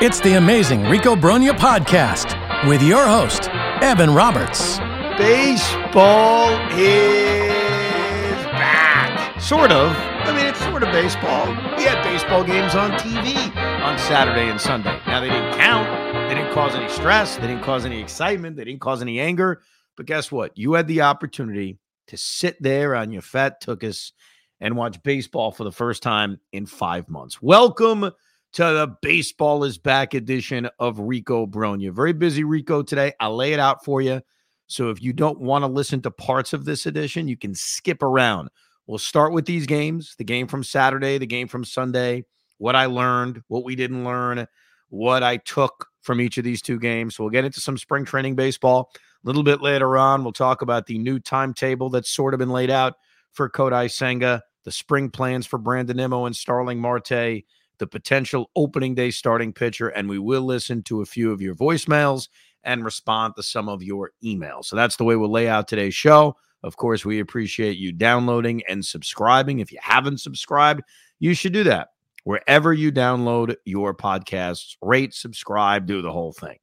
It's the amazing Rico Brogna podcast with your host, Evan Roberts. Baseball is back. Sort of. I mean, it's sort of baseball. We had baseball games on TV on Saturday and Sunday. Now, they didn't count. They didn't cause any stress. They didn't cause any excitement. They didn't cause any anger. But guess what? You had the opportunity to sit there on your fat tuchus and watch baseball for the first time in five months. Welcome to the Baseball is Back edition of Rico Brogna. Very busy, Rico, today. I'll lay it out for you. So if you don't want to listen to parts of this edition, you can skip around. We'll start with these games the game from Saturday, the game from Sunday, what I learned, what we didn't learn, what I took from each of these two games. So we'll get into some spring training baseball. A little bit later on, we'll talk about the new timetable that's sort of been laid out for Kodai Senga, the spring plans for Brandon Nimmo and Starling Marte the potential opening day starting pitcher, and we will listen to a few of your voicemails and respond to some of your emails. So that's the way we'll lay out today's show. Of course, we appreciate you downloading and subscribing. If you haven't subscribed, you should do that wherever you download your podcasts. Rate, subscribe, do the whole thing.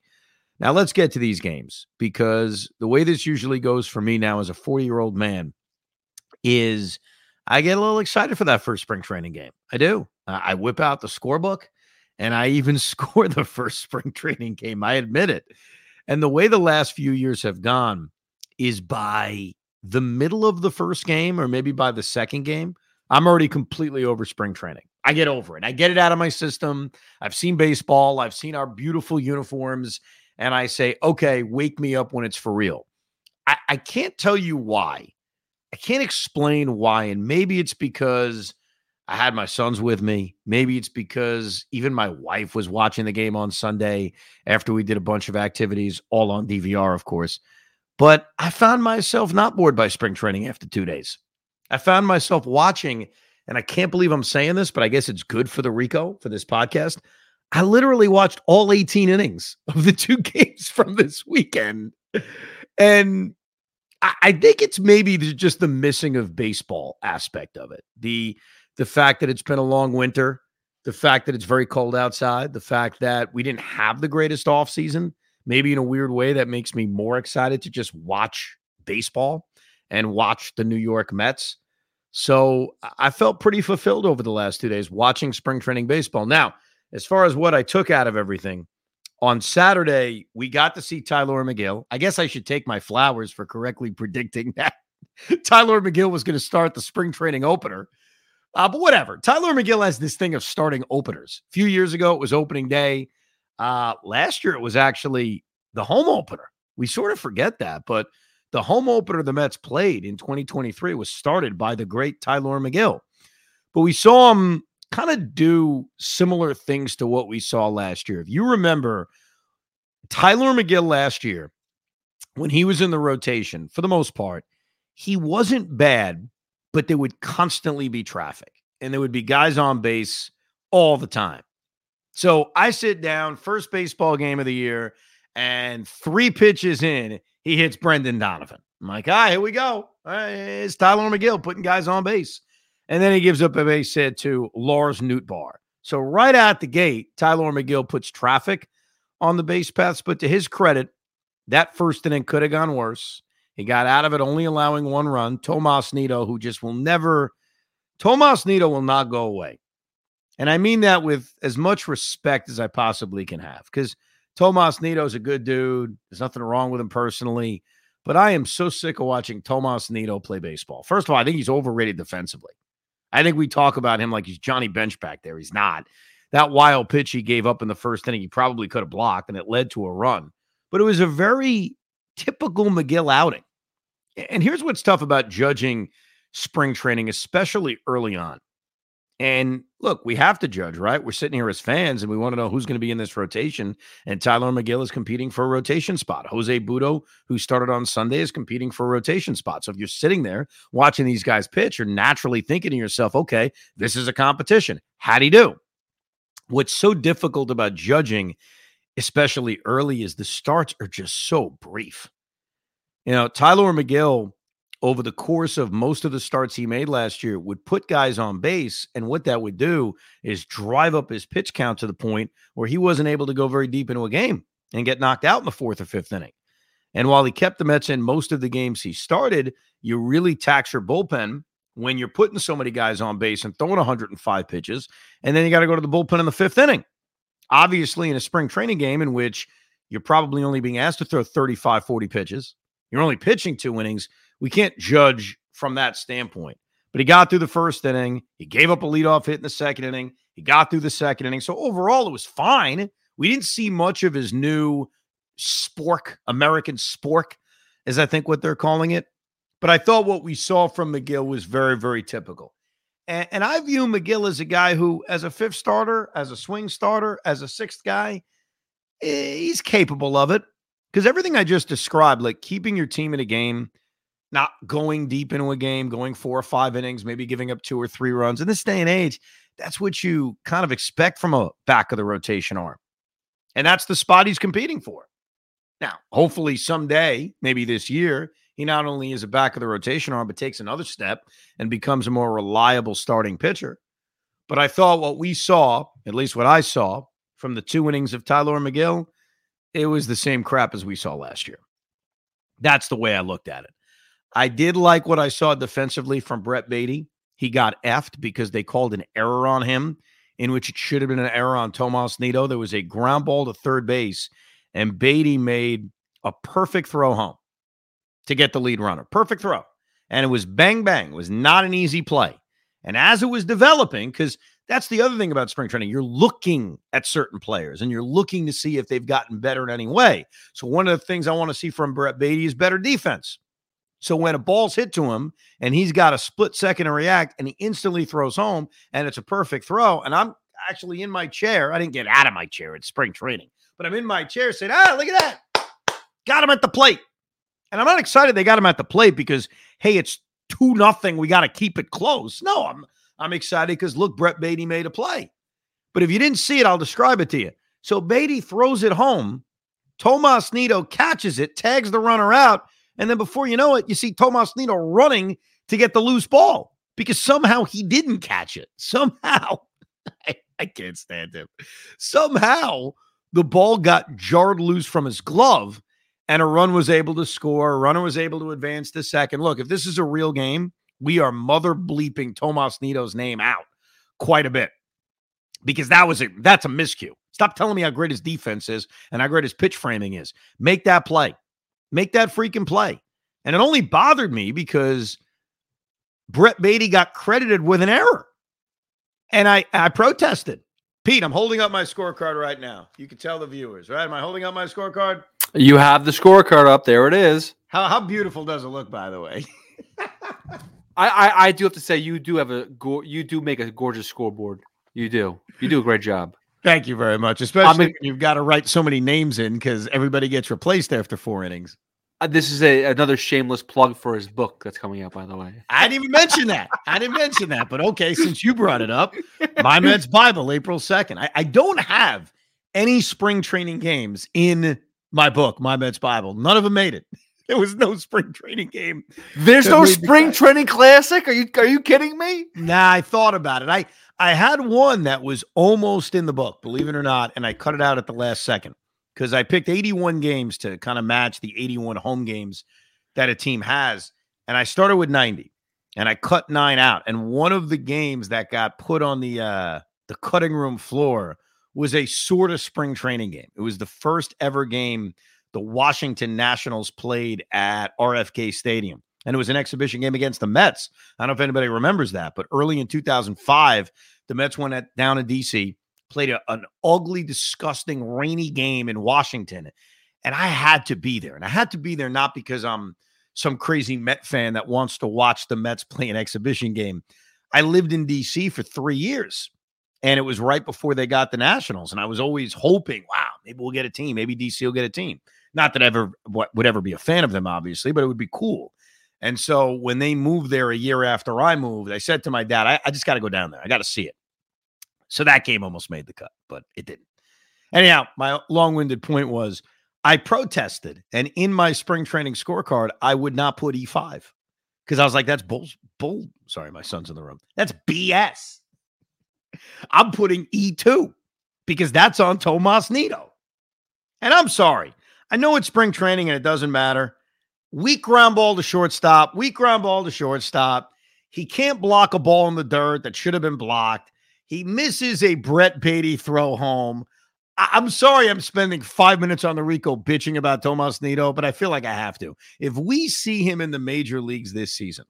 Now, let's get to these games because the way this usually goes for me now as a 40 year old man is I get a little excited for that first spring training game. I do. I whip out the scorebook and I even score the first spring training game. I admit it. And the way the last few years have gone is by the middle of the first game or maybe by the second game, I'm already completely over spring training. I get over it. I get it out of my system. I've seen baseball, I've seen our beautiful uniforms, and I say, okay, wake me up when it's for real. I, I can't tell you why. I can't explain why. And maybe it's because I had my sons with me. Maybe it's because even my wife was watching the game on Sunday after we did a bunch of activities, all on DVR, of course. But I found myself not bored by spring training after two days. I found myself watching, and I can't believe I'm saying this, but I guess it's good for the Rico for this podcast. I literally watched all 18 innings of the two games from this weekend. And I think it's maybe just the missing of baseball aspect of it. The the fact that it's been a long winter, the fact that it's very cold outside, the fact that we didn't have the greatest off season, maybe in a weird way that makes me more excited to just watch baseball and watch the New York Mets. So I felt pretty fulfilled over the last two days watching spring training baseball. Now, as far as what I took out of everything, on Saturday, we got to see Tylor Megill. I guess I should take my flowers for correctly predicting that Tylor Megill was going to start the spring training opener. Uh, but whatever. Tylor Megill has this thing of starting openers. A few years ago, it was opening day. Uh, last year, it was actually the home opener. We sort of forget that, but the home opener the Mets played in 2023 was started by the great Tylor Megill. But we saw him kind of do similar things to what we saw last year. If you remember, Tylor Megill last year, when he was in the rotation, for the most part, he wasn't bad but there would constantly be traffic and there would be guys on base all the time. So I sit down, first baseball game of the year, and three pitches in, he hits Brendan Donovan. I'm like, all right, here we go. it's Tylor Megill putting guys on base. And then he gives up a base hit to Lars Nootbaar. So right out the gate, Tylor Megill puts traffic on the base paths. But to his credit, that first inning could have gone worse. He got out of it only allowing one run. Tomas Nido, who just will never, Tomas Nido will not go away. And I mean that with as much respect as I possibly can have because Tomas Nido is a good dude. There's nothing wrong with him personally. But I am so sick of watching Tomas Nido play baseball. First of all, I think he's overrated defensively. I think we talk about him like he's Johnny Bench back there. He's not. That wild pitch he gave up in the first inning, he probably could have blocked, and it led to a run. But it was a very typical Megill outing. And here's what's tough about judging spring training, especially early on. And look, we have to judge, right? We're sitting here as fans and we want to know who's going to be in this rotation. And Tylor Megill is competing for a rotation spot. Jose Butto, who started on Sunday, is competing for a rotation spot. So if you're sitting there watching these guys pitch, you're naturally thinking to yourself, okay, this is a competition. How'd he do? What's so difficult about judging, especially early, is the starts are just so brief. You know, Tylor Megill, over the course of most of the starts he made last year would put guys on base. And what that would do is drive up his pitch count to the point where he wasn't able to go very deep into a game and get knocked out in the fourth or fifth inning. And while he kept the Mets in most of the games he started, you really tax your bullpen when you're putting so many guys on base and throwing 105 pitches. And then you got to go to the bullpen in the fifth inning. Obviously, in a spring training game in which you're probably only being asked to throw 35, 40 pitches, you're only pitching two innings. We can't judge from that standpoint. But he got through the first inning. He gave up a leadoff hit in the second inning. He got through the second inning. So overall, it was fine. We didn't see much of his new spork, American spork, as I think what they're calling it. But I thought what we saw from Megill was very, very typical. And, and I view Megill as a guy who, as a fifth starter, as a swing starter, as a sixth guy, eh, he's capable of it. Because everything I just described, like keeping your team in a game, not going deep into a game, going four or five innings, maybe giving up two or three runs. In this day and age, that's what you kind of expect from a back of the rotation arm. And that's the spot he's competing for. Now, hopefully someday, maybe this year, he not only is a back of the rotation arm, but takes another step and becomes a more reliable starting pitcher. But I thought what we saw, at least what I saw from the two innings of Tylor Megill, it was the same crap as we saw last year. That's the way I looked at it. I did like what I saw defensively from Brett Baty. He got effed because they called an error on him, in which it should have been an error on Tomas Nido. There was a ground ball to third base, and Baty made a perfect throw home to get the lead runner. Perfect throw. And it was bang bang. It was not an easy play. And as it was developing, because that's the other thing about spring training, you're looking at certain players and you're looking to see if they've gotten better in any way. So one of the things I want to see from Brett Baty is better defense. So when a ball's hit to him and he's got a split second to react and he instantly throws home and it's a perfect throw. And I'm actually in my chair. I didn't get out of my chair. It's spring training, but I'm in my chair saying, ah, look at that. Got him at the plate. And I'm not excited they got him at the plate because, hey, it's two nothing. We got to keep it close. No, I'm I'm excited because look, Brett Baty made a play. But if you didn't see it, I'll describe it to you. So Baty throws it home. Tomas Nido catches it, tags the runner out, and then before you know it, you see Tomas Nido running to get the loose ball because somehow he didn't catch it. Somehow, I, I can't stand him. Somehow the ball got jarred loose from his glove and a run was able to score. A runner was able to advance to second. Look, if this is a real game, we are mother bleeping Tomas Nido's name out quite a bit because that was a that's a miscue. Stop telling me how great his defense is and how great his pitch framing is. Make that play. Make that freaking play. And it only bothered me because Brett Baty got credited with an error. And I I protested. Pete, I'm holding up my scorecard right now. You can tell the viewers, right? Am I holding up my scorecard? You have the scorecard up. There it is. How how beautiful does it look, by the way? I, I, I do have to say you do have a go- you do make a gorgeous scoreboard. You do. You do a great job. Thank you very much. Especially I mean, you've got to write so many names in because everybody gets replaced after four innings. Uh, this is a another shameless plug for his book that's coming out, by the way. I didn't even mention that. I didn't mention that, but okay, since you brought it up, my Mets Bible, April second. I, I don't have any spring training games in my book, My Mets Bible. None of them made it. There was no spring training game. There's no spring training classic. Are you are you kidding me? Nah, I thought about it. I I had one that was almost in the book, believe it or not, and I cut it out at the last second because I picked 81 games to kind of match the 81 home games that a team has, and I started with 90, and I cut nine out. And one of the games that got put on the uh, the cutting room floor was a sort of spring training game. It was the first ever game the Washington Nationals played at RFK Stadium. And it was an exhibition game against the Mets. I don't know if anybody remembers that, but early in 2005, the Mets went at, down to DC, played a, an ugly, disgusting, rainy game in Washington. And I had to be there. And I had to be there not because I'm some crazy Met fan that wants to watch the Mets play an exhibition game. I lived in DC for three years and it was right before they got the Nationals. And I was always hoping, wow, maybe we'll get a team. Maybe DC will get a team. Not that I ever would ever be a fan of them, obviously, but it would be cool. And so when they moved there a year after I moved, I said to my dad, I, I just got to go down there. I got to see it. So that game almost made the cut, but it didn't. Anyhow, my long winded point was I protested. And in my spring training scorecard, I would not put E5 because I was like, that's bull, bull. Sorry, my son's in the room. That's BS. I'm putting E2 because that's on Tomas Nido. And I'm sorry. I know it's spring training and it doesn't matter. Weak ground ball to shortstop, weak ground ball to shortstop. He can't block a ball in the dirt that should have been blocked. He misses a Brett Baty throw home. I- am sorry I'm spending five minutes on the Rico bitching about Tomas Nido, but I feel like I have to. If we see him in the major leagues this season,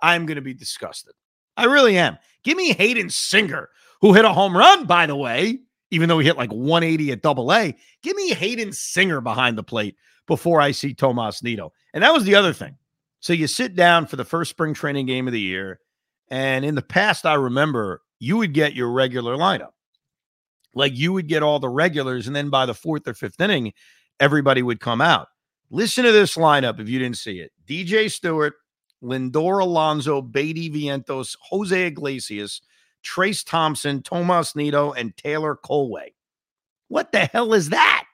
I'm going to be disgusted. I really am. Give me Hayden Senger, who hit a home run, by the way, even though he hit like 180 at double A. Give me Hayden Senger behind the plate before I see Tomas Nido. And that was the other thing. So you sit down for the first spring training game of the year. And in the past, I remember you would get your regular lineup. Like you would get all the regulars. And then by the fourth or fifth inning, everybody would come out. Listen to this lineup if you didn't see it DJ Stewart, Lindor Alonso, Baty Vientos, Jose Iglesias, Trayce Thompson, Tomas Nido, and Taylor Kohlwey. What the hell is that?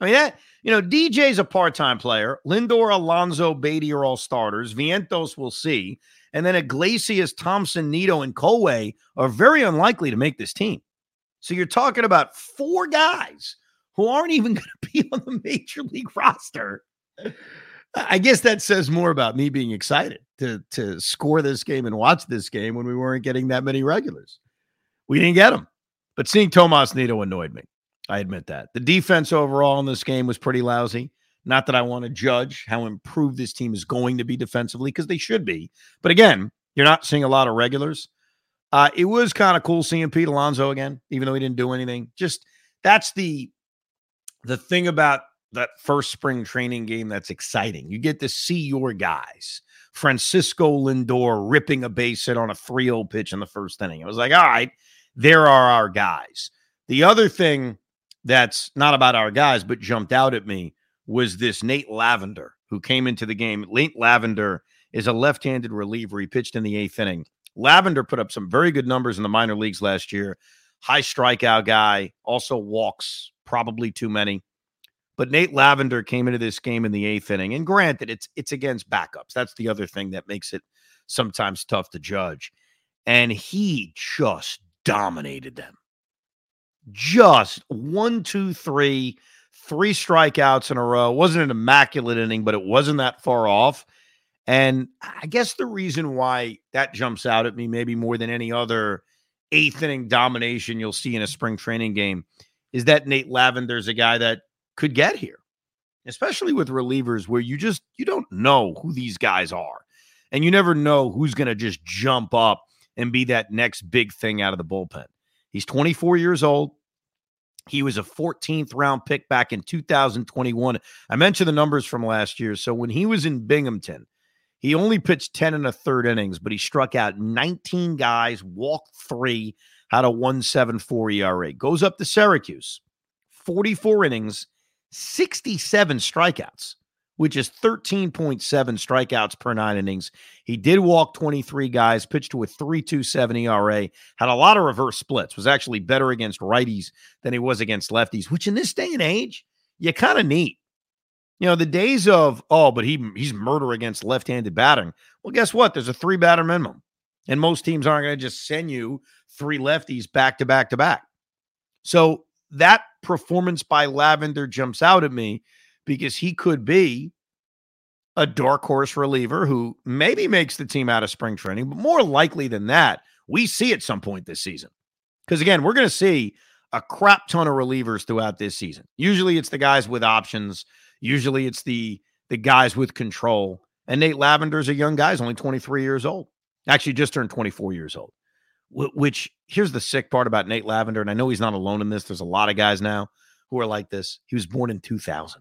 I mean, that, you know, DJ's a part time player. Lindor, Alonso, Baty are all starters. Vientos will see. And then Iglesias, Thompson, Nido, and Kohlwey are very unlikely to make this team. So you're talking about four guys who aren't even going to be on the major league roster. I guess that says more about me being excited to to score this game and watch this game when we weren't getting that many regulars. We didn't get them. But seeing Tomas Nido annoyed me. I admit that. The defense overall in this game was pretty lousy. Not that I want to judge how improved this team is going to be defensively because they should be. But again, you're not seeing a lot of regulars. Uh, it was kind of cool seeing Pete Alonso again, even though he didn't do anything. Just that's the the thing about that first spring training game that's exciting. You get to see your guys. Francisco Lindor ripping a base hit on a 3-0 pitch in the first inning. It was like, all right, there are our guys. The other thing that's not about our guys, but jumped out at me was this Nate Lavender who came into the game. Nate Lavender is a left-handed reliever. He pitched in the eighth inning. Lavender put up some very good numbers in the minor leagues last year. High strikeout guy, also walks probably too many. But Nate Lavender came into this game in the eighth inning, and granted, it's it's against backups. That's the other thing that makes it sometimes tough to judge. And he just dominated them. Just one, two, three, three strikeouts in a row. It wasn't an immaculate inning, but it wasn't that far off. And I guess the reason why that jumps out at me, maybe more than any other eighth inning domination you'll see in a spring training game, is that Nate Lavender's a guy that could get here, especially with relievers where you just you don't know who these guys are, and you never know who's going to just jump up and be that next big thing out of the bullpen. He's 24 years old. He was a 14th round pick back in 2021. I mentioned the numbers from last year. So when he was in Binghamton, he only pitched 10 and a third innings, but he struck out 19 guys, walked three, had a 174 ERA. Goes up to Syracuse, 44 innings, 67 strikeouts, which is 13.7 strikeouts per nine innings. He did walk 23 guys, pitched to a 3.27 ERA, had a lot of reverse splits, was actually better against righties than he was against lefties, which in this day and age, you kind of need. You know, the days of, oh, but he he's murder against left-handed batting. Well, guess what? There's a three batter minimum. And most teams aren't going to just send you three lefties back to back to back. So that performance by Lavender jumps out at me because he could be a dark horse reliever who maybe makes the team out of spring training, but more likely than that, we see at some point this season. Because again, we're going to see a crap ton of relievers throughout this season. Usually it's the guys with options Usually it's the the guys with control. And Nate Lavender's a young guy, he's only 23 years old. Actually, just turned 24 years old. Which here's the sick part about Nate Lavender, and I know he's not alone in this. There's a lot of guys now who are like this. He was born in 2000.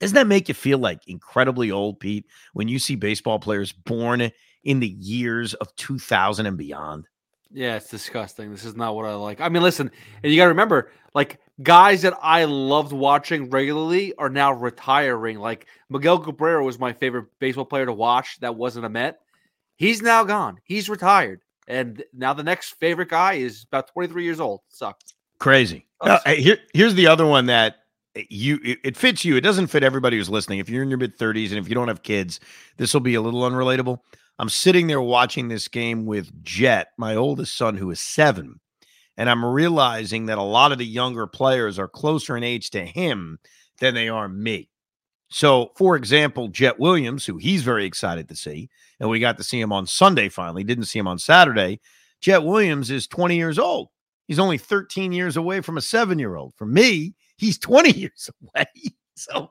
Doesn't that make you feel like incredibly old, Pete, when you see baseball players born in the years of 2000 and beyond? Yeah, it's disgusting. This is not what I like. I mean, listen, and you got to remember, like guys that I loved watching regularly are now retiring. Like Miguel Cabrera was my favorite baseball player to watch. That wasn't a Met. He's now gone. He's retired, and now the next favorite guy is about 23 years old. Sucks. Crazy. Uh, here, here's the other one that eh, you it, it fits you. It doesn't fit everybody who's listening. If you're in your mid 30s and if you don't have kids, this will be a little unrelatable. I'm sitting there watching this game with Jet, my oldest son, who is seven, and I'm realizing that a lot of the younger players are closer in age to him than they are me. So, for example, Jett Williams, who he's very excited to see, and we got to see him on Sunday finally, didn't see him on Saturday. Jett Williams is 20 years old. He's only 13 years away from a seven year old. For me, he's 20 years away. So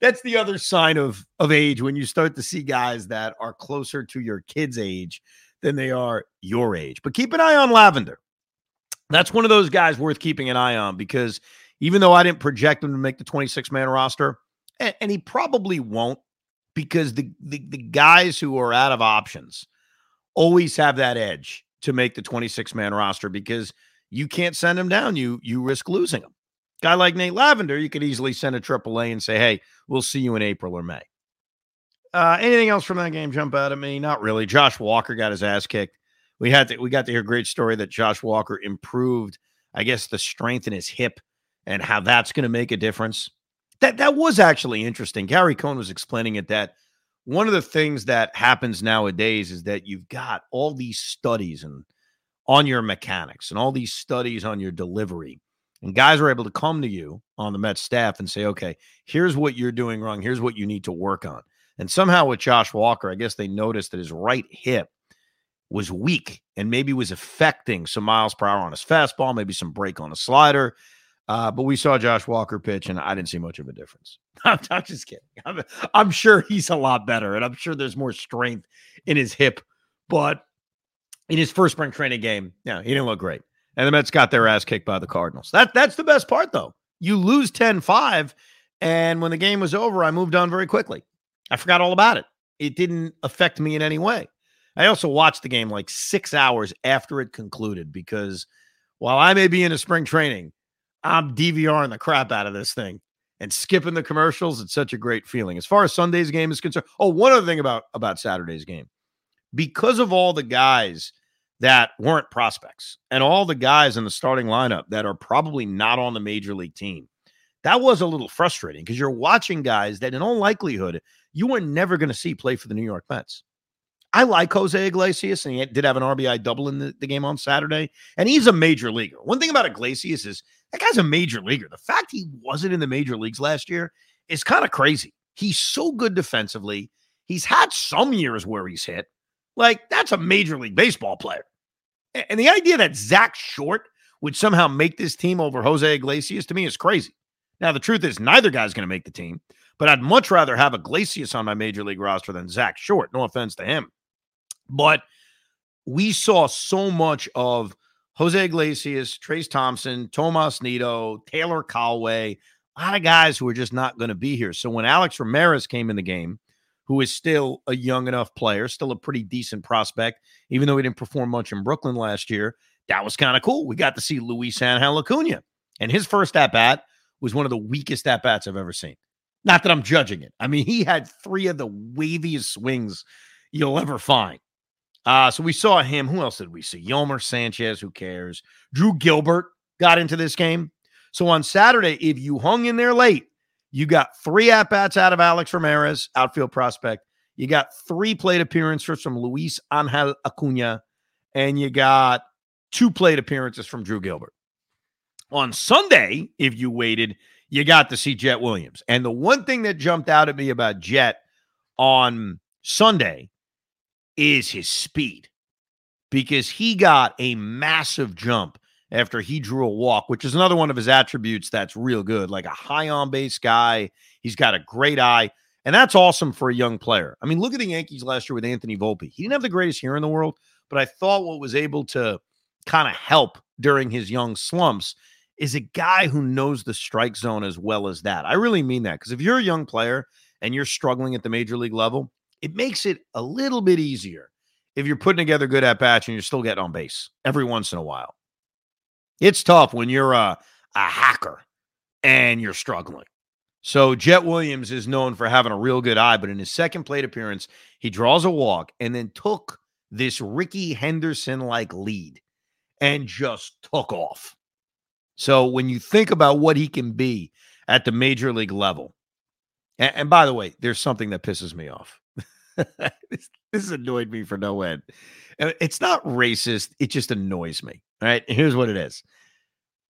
that's the other sign of of age when you start to see guys that are closer to your kids' age than they are your age. But keep an eye on Lavender. That's one of those guys worth keeping an eye on because even though I didn't project him to make the 26 man roster, and, and, he probably won't because the, the the guys who are out of options always have that edge to make the 26 man roster because you can't send him down. You you risk losing him. Guy like Nate Lavender, you could easily send a AAA and say, "Hey, we'll see you in April or May." Uh, anything else from that game jump out at me? Not really. Josh Walker got his ass kicked. We had to, we got to hear a great story that Josh Walker improved, I guess, the strength in his hip and how that's going to make a difference. That that was actually interesting. Gary Cohen was explaining it that one of the things that happens nowadays is that you've got all these studies and on your mechanics and all these studies on your delivery. And guys are able to come to you on the Mets staff and say, okay, here's what you're doing wrong. Here's what you need to work on. And somehow with Josh Walker, I guess they noticed that his right hip was weak and maybe was affecting some miles per hour on his fastball, maybe some break on a slider. Uh, but we saw Josh Walker pitch, and I didn't see much of a difference. I'm, just kidding. I'm, I'm, sure he's a lot better, and I'm sure there's more strength in his hip. But in his first spring training game, yeah, he didn't look great. And the Mets got their ass kicked by the Cardinals. That that's the best part, though. You lose 10-5, and when the game was over, I moved on very quickly. I forgot all about it. It didn't affect me in any way. I also watched the game like six hours after it concluded because while I may be in a spring training, I'm DVRing the crap out of this thing and skipping the commercials. It's such a great feeling. As far as Sunday's game is concerned, oh, one other thing about about Saturday's game, because of all the guys that weren't prospects and all the guys in the starting lineup that are probably not on the major league team, that was a little frustrating because you're watching guys that, in all likelihood, you were never going to see play for the New York Mets. I like Jose Iglesias, and he did have an RBI double in the, the game on Saturday, and he's a major leaguer. One thing about Iglesias is that guy's a major leaguer. The fact he wasn't in the major leagues last year is kind of crazy. He's so good defensively. He's had some years where he's hit. Like, that's a major league baseball player. And the idea that Zach Short would somehow make this team over Jose Iglesias to me is crazy. Now, the truth is, neither guy's going to make the team, but I'd much rather have Iglesias on my major league roster than Zach Short. No offense to him. But we saw so much of Jose Iglesias, Trayce Thompson, Tomas Nido, Taylor Kohlwey, a lot of guys who are just not going to be here. So when Alex Ramirez came in the game, who is still a young enough player, still a pretty decent prospect, even though he didn't perform much in Brooklyn last year, that was kind of cool. We got to see Luis Angel Acuna, and his first at bat was one of the weakest at bats I've ever seen. Not that I'm judging it. I mean, he had three of the waviest swings you'll ever find. Uh, so we saw him. Who else did we see? Yolmer Sanchez, who cares? Drew Gilbert got into this game. So on Saturday, if you hung in there late, you got three at bats out of Alex Ramirez, outfield prospect. You got three plate appearances from Luis Angel Acuna, and you got two plate appearances from Drew Gilbert. On Sunday, if you waited, you got to see Jett Williams. And the one thing that jumped out at me about Jett on Sunday is his speed because he got a massive jump after he drew a walk, which is another one of his attributes that's real good. Like a high on base guy. He's got a great eye. And that's awesome for a young player. I mean, look at the Yankees last year with Anthony Volpe. He didn't have the greatest year in the world, but I thought what was able to kind of help during his young slumps is a guy who knows the strike zone as well as that. I really mean that because if you're a young player and you're struggling at the major league level, it makes it a little bit easier if you're putting together good at bats and you're still getting on base every once in a while. It's tough when you're a, a hacker and you're struggling. So Jett Williams is known for having a real good eye, but in his second plate appearance, he draws a walk and then took this Rickey Henderson like lead and just took off. So when you think about what he can be at the major league level. And, and by the way, there's something that pisses me off. this, this annoyed me for no end. It's not racist, it just annoys me. All right. Here's what it is.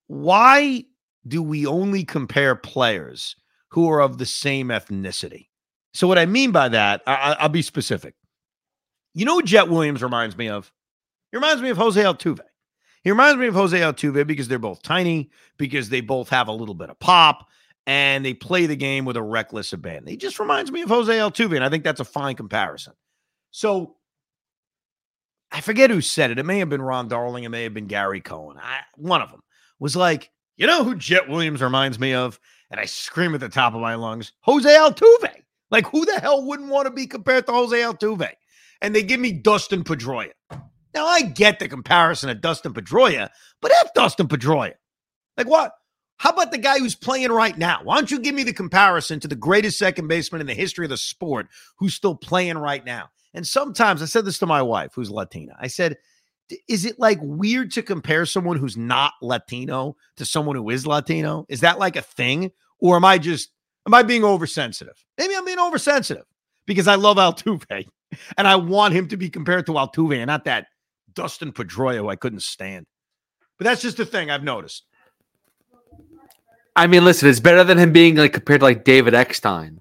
Why do we only compare players who are of the same ethnicity? So, what I mean by that, I, I- I'll be specific. You know Jett Williams reminds me of? He reminds me of Jose Altuve. He reminds me of Jose Altuve because they're both tiny, because they both have a little bit of pop, and they play the game with a reckless abandon. He just reminds me of Jose Altuve, and I think that's a fine comparison. So I forget who said it. It may have been Ron Darling. It may have been Gary Cohen. I, one of them was like, you know who Jett Williams reminds me of? And I scream at the top of my lungs, Jose Altuve. Like, who the hell wouldn't want to be compared to Jose Altuve? And they give me Dustin Pedroia. Now, I get the comparison of Dustin Pedroia, but F Dustin Pedroia. Like, what? How about the guy who's playing right now? Why don't you give me the comparison to the greatest second baseman in the history of the sport who's still playing right now? And sometimes I said this to my wife, who's Latina. I said, Is it like weird to compare someone who's not Latino to someone who is Latino? Is that like a thing? Or am I just, am I being oversensitive? Maybe I'm being oversensitive because I love Altuve and I want him to be compared to Altuve and not that Dustin Pedroia I couldn't stand. But that's just the thing I've noticed. I mean, listen, it's better than him being like compared to like David Eckstein.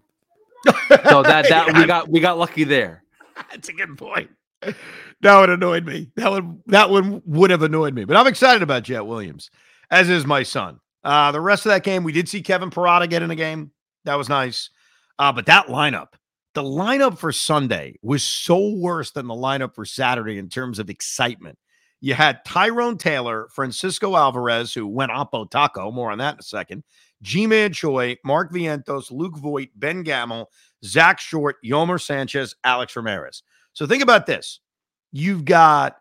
So that that Yeah, we got we got lucky there. That's a good point. That would annoyed me. That would that one would have annoyed me. But I'm excited about Jett Williams, as is my son. Uh, the rest of that game, we did see Kevin Parada get in the game. That was nice. Uh, but that lineup, the lineup for Sunday was so worse than the lineup for Saturday in terms of excitement. You had Tyrone Taylor, Francisco Alvarez, who went oppo taco. More on that in a second. Ji Man Choi, Mark Vientos, Luke Voit, Ben Gamel, Zach Short, Yolmer Sanchez, Alex Ramirez. So think about this. You've got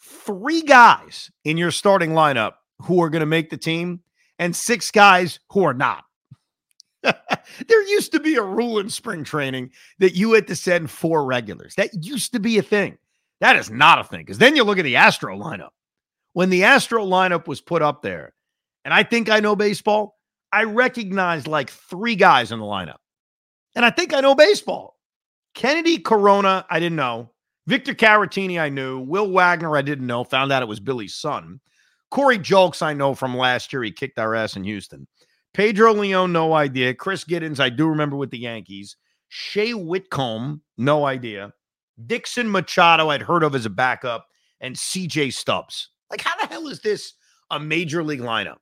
three guys in your starting lineup who are going to make the team and six guys who are not. there used to be a rule in spring training that you had to send four regulars. That used to be a thing. That is not a thing because then you look at the Astro lineup. When the Astro lineup was put up there, and I think I know baseball, I recognized like three guys in the lineup. And I think I know baseball. Kennedy Corona, I didn't know. Victor Caratini, I knew. Will Wagner, I didn't know. Found out it was Billy's son. Corey Julks, I know from last year. He kicked our ass in Houston. Pedro Leon, no idea. Chris Gittens, I do remember with the Yankees. Shea Whitcomb, no idea. Dixon Machado, I'd heard of as a backup. And CJ Stubbs. Like, how the hell is this a major league lineup?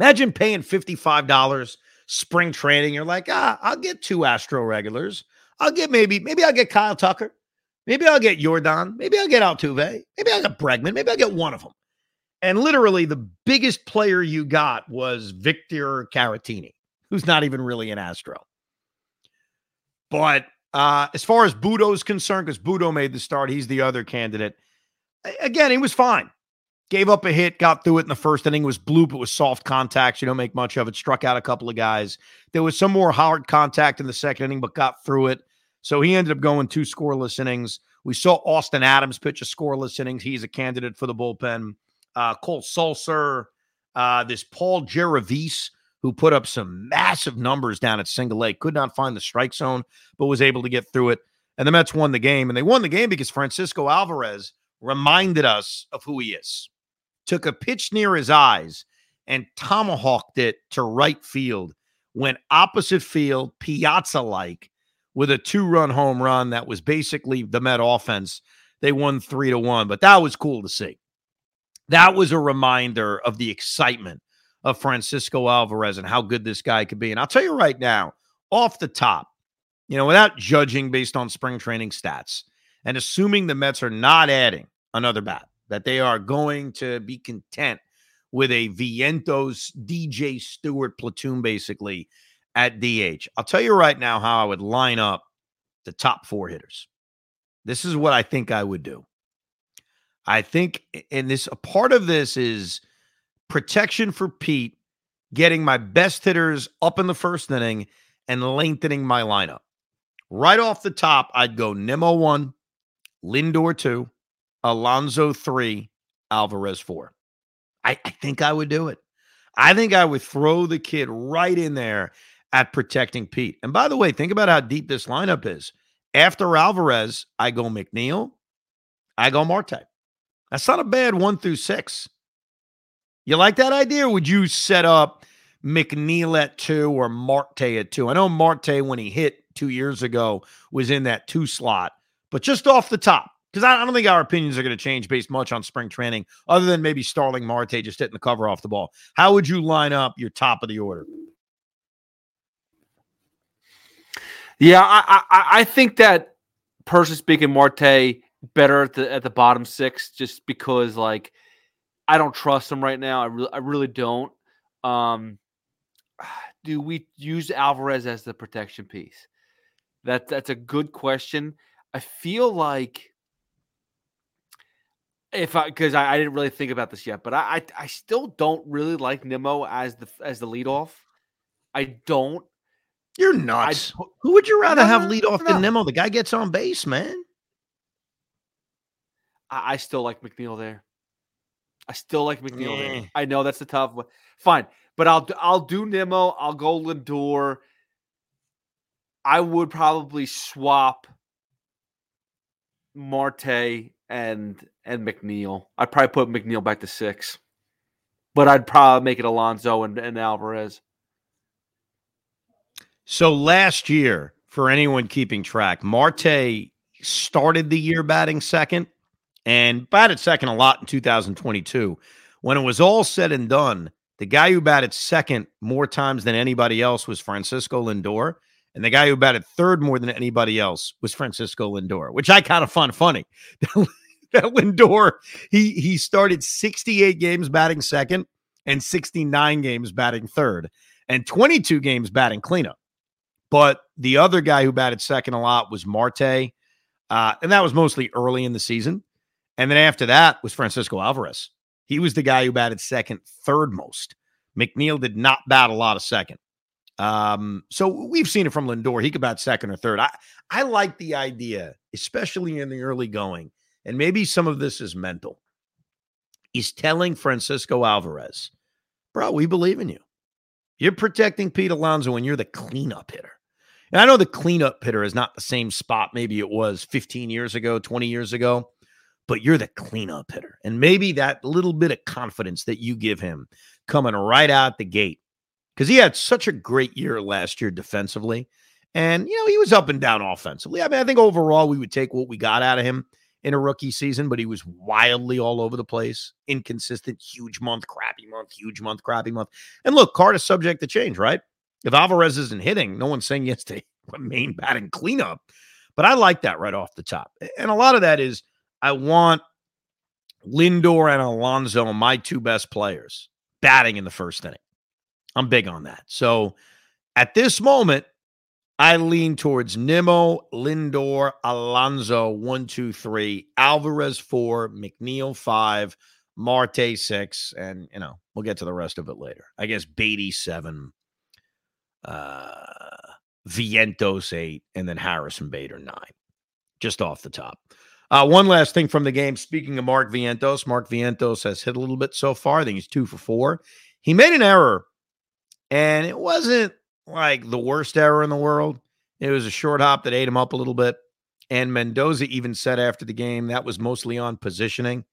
Imagine paying $55 spring training. You're like, ah, I'll get two Astro regulars. I'll get maybe, maybe I'll get Kyle Tucker. Maybe I'll get Yordan. Maybe I'll get Altuve. Maybe I'll get Bregman. Maybe I'll get one of them. And literally, the biggest player you got was Victor Caratini, who's not even really an Astro. But uh, as far as Butto's concerned, because Butto made the start, he's the other candidate. Again, he was fine. Gave up a hit, got through it in the first inning. It was bloop. It was soft contact. You don't make much of it. Struck out a couple of guys. There was some more hard contact in the second inning, but got through it. So he ended up going two scoreless innings. We saw Austin Adams pitch a scoreless innings. He's a candidate for the bullpen. Uh, Cole Sulser, uh, this Paul Gervase, who put up some massive numbers down at single A, could not find the strike zone, but was able to get through it. And the Mets won the game. And they won the game because Francisco Alvarez reminded us of who he is. Took a pitch near his eyes and tomahawked it to right field, went opposite field, piazza like, with a two run home run that was basically the Met offense. They won three to one, but that was cool to see. That was a reminder of the excitement of Francisco Alvarez and how good this guy could be. And I'll tell you right now, off the top, you know, without judging based on spring training stats and assuming the Mets are not adding another bat, that they are going to be content with a Vientos DJ Stewart platoon basically at DH. I'll tell you right now how I would line up the top four hitters. This is what I think I would do. I think, and this a part of this is protection for Pete, getting my best hitters up in the first inning and lengthening my lineup. Right off the top, I'd go Nimmo one, Lindor two, Alonso three, Alvarez four. I, I think I would do it. I think I would throw the kid right in there at protecting Pete. And by the way, think about how deep this lineup is. After Alvarez, I go McNeil, I go Marte. That's not a bad one through six. You like that idea? would you set up McNeil at two or Marte at two? I know Marte, when he hit two years ago, was in that two slot, but just off the top, because I, don't think our opinions are going to change based much on spring training, other than maybe Starling Marte just hitting the cover off the ball. How would you line up your top of the order? Yeah, I I, I think that personally speaking, Marte better at the at the bottom six, just because like I don't trust him right now. I really I really don't. Um, do we use Alvarez as the protection piece? That that's a good question. I feel like if I because I, I, didn't really think about this yet, but I, I, I still don't really like Nimmo as the as the leadoff. I don't. You're nuts. I, Who would you rather no, have lead off no. than Nimmo? The guy gets on base, man. I, I still like McNeil there. I still like McNeil yeah. Mm. I know that's a tough one. Fine, but I'll I'll do Nimmo. I'll go Lindor. I would probably swap Marte and and McNeil. I'd probably put McNeil back to six, but I'd probably make it Alonso and, and Alvarez. So last year, for anyone keeping track, Marte started the year batting second and batted second a lot in 2022. When it was all said and done, the guy who batted second more times than anybody else was Francisco Lindor. And the guy who batted third more than anybody else was Francisco Lindor, which I kind of find funny. that Lindor, he he started 68 games batting second and 69 games batting third and 22 games batting cleanup. But the other guy who batted second a lot was Marte. Uh, and that was mostly early in the season. And then after that was Francisco Alvarez. He was the guy who batted second, third most. McNeil did not bat a lot of second. Um, so we've seen it from Lindor. He could bat second or third. I, I like the idea, especially in the early going, and maybe some of this is mental. He's telling Francisco Alvarez, bro, we believe in you. You're protecting Pete Alonso and you're the cleanup hitter. And I know the cleanup hitter is not the same spot maybe it was 15 years ago, 20 years ago but you're the cleanup hitter. And maybe that little bit of confidence that you give him coming right out the gate, because he had such a great year last year defensively. And, you know, he was up and down offensively. I mean, I think overall we would take what we got out of him in a rookie season, but he was wildly all over the place, inconsistent, huge month, crappy month, huge month, crappy month. And look, Card is subject to change, right? If Alvarez isn't hitting, no one's saying yes to main batting cleanup. But I like that right off the top. And a lot of that is I want Lindor and Alonso, my two best players, batting in the first inning. I'm big on that. So at this moment, I lean towards Nimmo, Lindor, Alonso, one, two, three, Alvarez, four, McNeil, five, Marte, six, and, you know, we'll get to the rest of it later. I guess Baty, seven, uh, Vientos, eight, and then Harrison Bader, nine, just off the top. Uh, one last thing from the game. Speaking of Mark Vientos, Mark Vientos has hit a little bit so far. I think he's two for four. He made an error, and it wasn't like the worst error in the world. It was a short hop that ate him up a little bit. And Mendoza even said after the game that was mostly on positioning.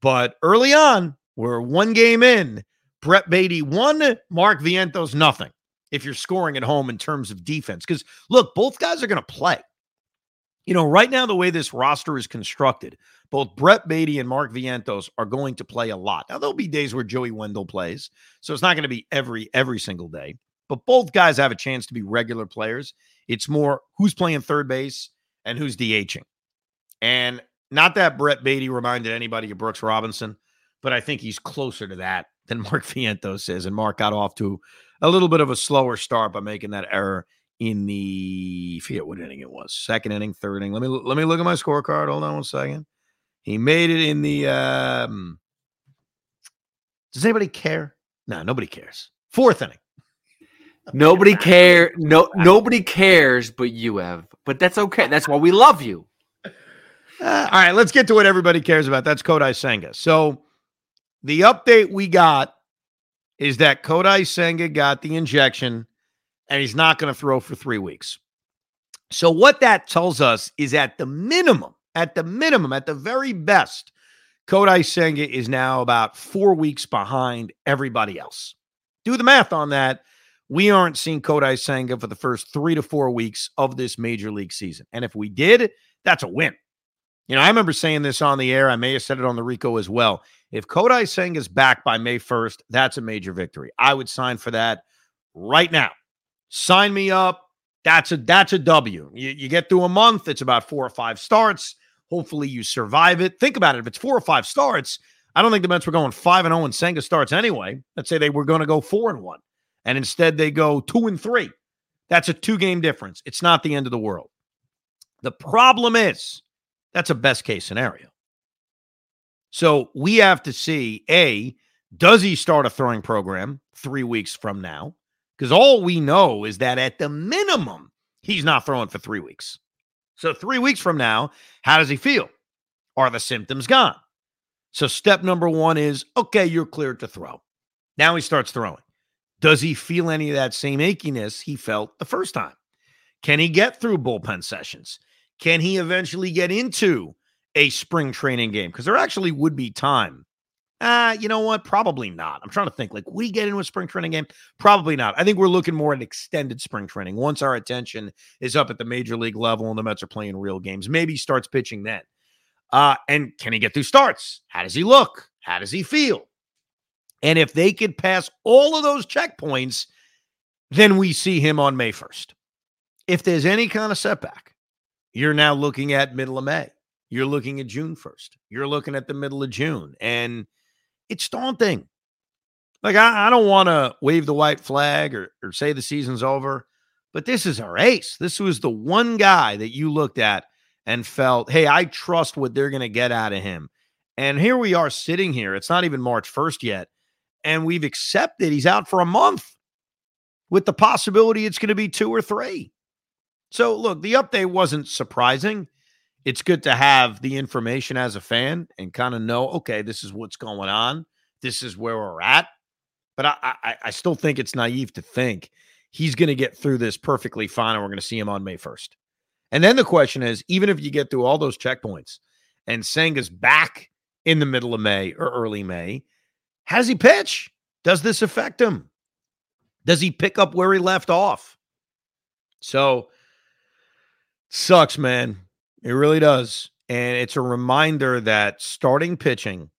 But early on, we're one game in. Brett Baty one, Mark Vientos nothing. If you're scoring at home in terms of defense, because look, both guys are going to play you know, right now, the way this roster is constructed, both Brett Baty and Mark Vientos are going to play a lot. Now, there'll be days where Joey Wendle plays, so it's not going to be every every single day. But both guys have a chance to be regular players. It's more who's playing third base and who's DHing. And not that Brett Baty reminded anybody of Brooks Robinson, but I think he's closer to that than Mark Vientos is. And Mark got off to a little bit of a slower start by making that error in the forget what inning it was. Second inning, third inning. Let me let me look at my scorecard. Hold on one second. He made it in the um does anybody care? No, nobody cares. Fourth inning. Nobody care. No, nobody cares, but you have. But that's okay. That's why we love you. Uh, all right, let's get to what everybody cares about. That's Kodai Senga. So the update we got is that Kodai Senga got the injection and he's not going to throw for three weeks. So, what that tells us is at the minimum, at the minimum, at the very best, Kodai Senga is now about four weeks behind everybody else. Do the math on that. We aren't seeing Kodai Senga for the first three to four weeks of this major league season. And if we did, that's a win. You know, I remember saying this on the air. I may have said it on the Rico as well. If Kodai Senga is back by May 1st, that's a major victory. I would sign for that right now. Sign me up. That's a that's a W. You, you get through a month, it's about four or five starts. Hopefully you survive it. Think about it. If it's four or five starts, I don't think the Mets were going five and zero oh and Senga starts anyway. Let's say they were going to go four and one, and instead they go two and three. That's a two game difference. It's not the end of the world. The problem is that's a best case scenario. So we have to see a does he start a throwing program three weeks from now? Because all we know is that at the minimum, he's not throwing for three weeks. So, three weeks from now, how does he feel? Are the symptoms gone? So, step number one is okay, you're cleared to throw. Now he starts throwing. Does he feel any of that same achiness he felt the first time? Can he get through bullpen sessions? Can he eventually get into a spring training game? Because there actually would be time Ah, uh, you know what? Probably not. I'm trying to think. Like, we get into a spring training game? Probably not. I think we're looking more at extended spring training. Once our attention is up at the major league level and the Mets are playing real games, maybe he starts pitching then. Uh, and can he get through starts? How does he look? How does he feel? And if they could pass all of those checkpoints, then we see him on May 1st. If there's any kind of setback, you're now looking at middle of May. You're looking at June 1st. You're looking at the middle of June. And it's daunting. Like, I, I don't want to wave the white flag or, or say the season's over, but this is our ace. This was the one guy that you looked at and felt, hey, I trust what they're going to get out of him. And here we are sitting here. It's not even March 1st yet. And we've accepted he's out for a month with the possibility it's going to be two or three. So, look, the update wasn't surprising it's good to have the information as a fan and kind of know, okay, this is what's going on. This is where we're at. But I, I, I still think it's naive to think he's going to get through this perfectly fine and we're going to see him on May 1st. And then the question is, even if you get through all those checkpoints and Senga's back in the middle of May or early May, how does he pitch? Does this affect him? Does he pick up where he left off? So sucks, man. It really does. And it's a reminder that starting pitching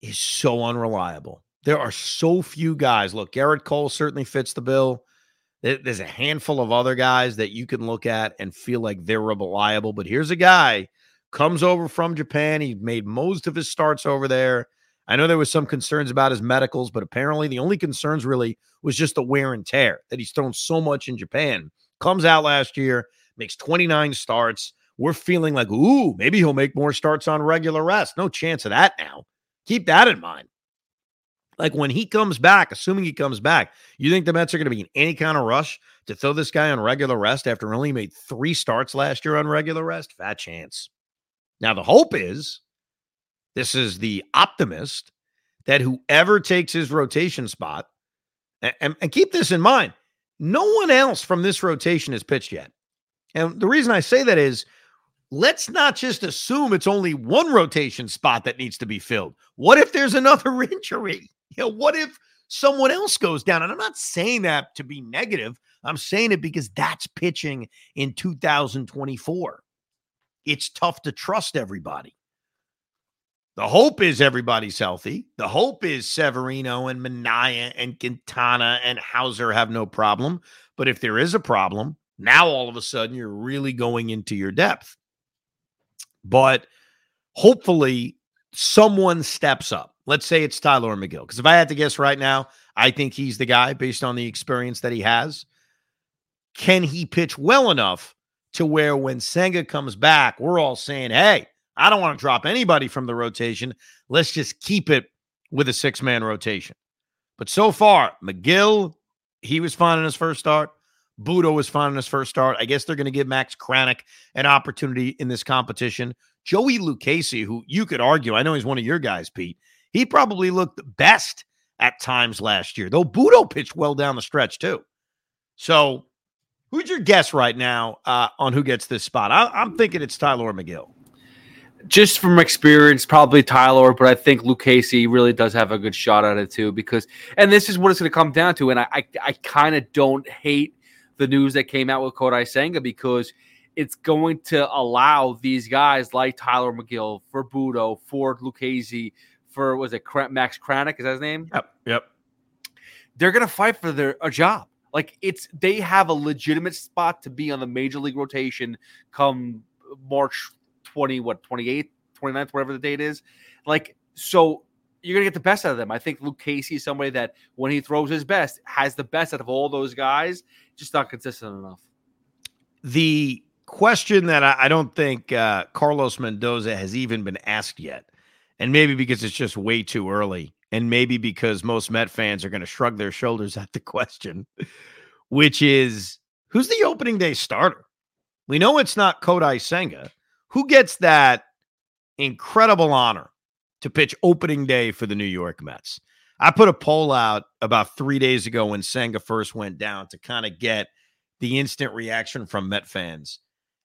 is so unreliable. There are so few guys. Look, Gerrit Cole certainly fits the bill. There's a handful of other guys that you can look at and feel like they're reliable. But here's a guy comes over from Japan. He made most of his starts over there. I know there was some concerns about his medicals, but apparently the only concerns really was just the wear and tear that he's thrown so much in Japan. Comes out last year, makes 29 starts, we're feeling like, ooh, maybe he'll make more starts on regular rest. No chance of that now. Keep that in mind. Like when he comes back, assuming he comes back, you think the Mets are going to be in any kind of rush to throw this guy on regular rest after only made three starts last year on regular rest? Fat chance. Now, the hope is this is the optimist that whoever takes his rotation spot, and, and keep this in mind, no one else from this rotation has pitched yet. And the reason I say that is let's not just assume it's only one rotation spot that needs to be filled. What if there's another injury? You know, what if someone else goes down? And I'm not saying that to be negative. I'm saying it because that's pitching in 2024. It's tough to trust everybody. The hope is everybody's healthy. The hope is Severino and Manaea and Quintana and Houser have no problem. But if there is a problem, now all of a sudden you're really going into your depth. But hopefully someone steps up. Let's say it's Tylor Megill. Because if I had to guess right now, I think he's the guy based on the experience that he has. Can he pitch well enough to where when Senga comes back, we're all saying, hey, I don't want to drop anybody from the rotation. Let's just keep it with a six man rotation. But so far, Megill, he was fine in his first start. Butto was fine in his first start. I guess they're going to give Max Kranick an opportunity in this competition. Joey Lucchesi, who you could argue, I know he's one of your guys, Pete. He probably looked best at times last year. Though Butto pitched well down the stretch too. So, who's your guess right now uh, on who gets this spot? I, am thinking it's Tylor Megill. Just from experience, probably Tylor, but I think Lucchesi really does have a good shot at it too. Because, and this is what it's going to come down to. And I, I, I kind of don't hate the news that came out with Kodai Senga because it's going to allow these guys like Tylor Megill, for Butto, for Lucchesi, for was it Max Kranick? Is that his name? Yep. Yep. They're to fight for their a job. Like it's they have a legitimate spot to be on the major league rotation come March 20 what 28th 29th whatever the date is like so you're gonna get the best out of them i think Lucchesi is somebody that when he throws his best has the best out of all those guys just not consistent enough the question that i, I don't think uh, carlos mendoza has even been asked yet and maybe because it's just way too early and maybe because most Met fans are to shrug their shoulders at the question, which is who's the opening day starter? We know it's not Kodai Senga. Who gets that incredible honor to pitch opening day for the New York Mets? I put a poll out about three days ago when Senga first went down to kind of get the instant reaction from Met fans.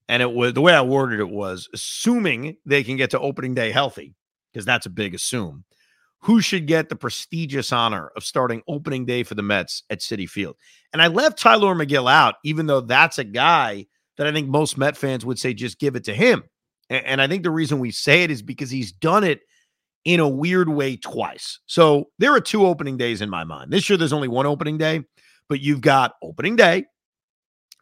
And it was the way I worded it was assuming they can get to opening day healthy, because that's a big assume who should get the prestigious honor of starting opening day for the Mets at Citi Field. And I left Tylor Megill out, even though that's a guy that I think most Met fans would say just give it to him. And I think the reason we say it is because he's done it in a weird way twice. So there are two opening days in my mind. This year, there's only one opening day, but you've got opening day,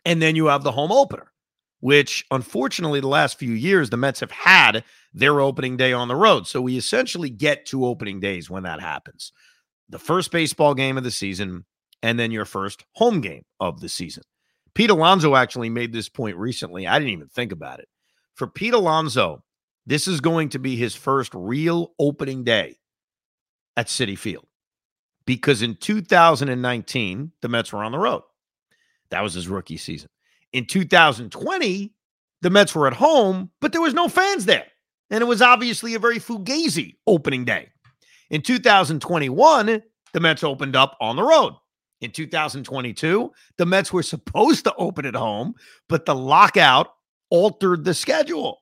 and then you have the home opener which unfortunately the last few years the Mets have had their opening day on the road. So we essentially get two opening days when that happens. The first baseball game of the season and then your first home game of the season. Pete Alonso actually made this point recently. I didn't even think about it. For Pete Alonso, this is going to be his first real opening day at Citi Field because in 2019 the Mets were on the road. That was his rookie season. In 2020, the Mets were at home, but there was no fans there. And it was obviously a very fugazi opening day. In 2021, the Mets opened up on the road. In 2022, the Mets were supposed to open at home, but the lockout altered the schedule.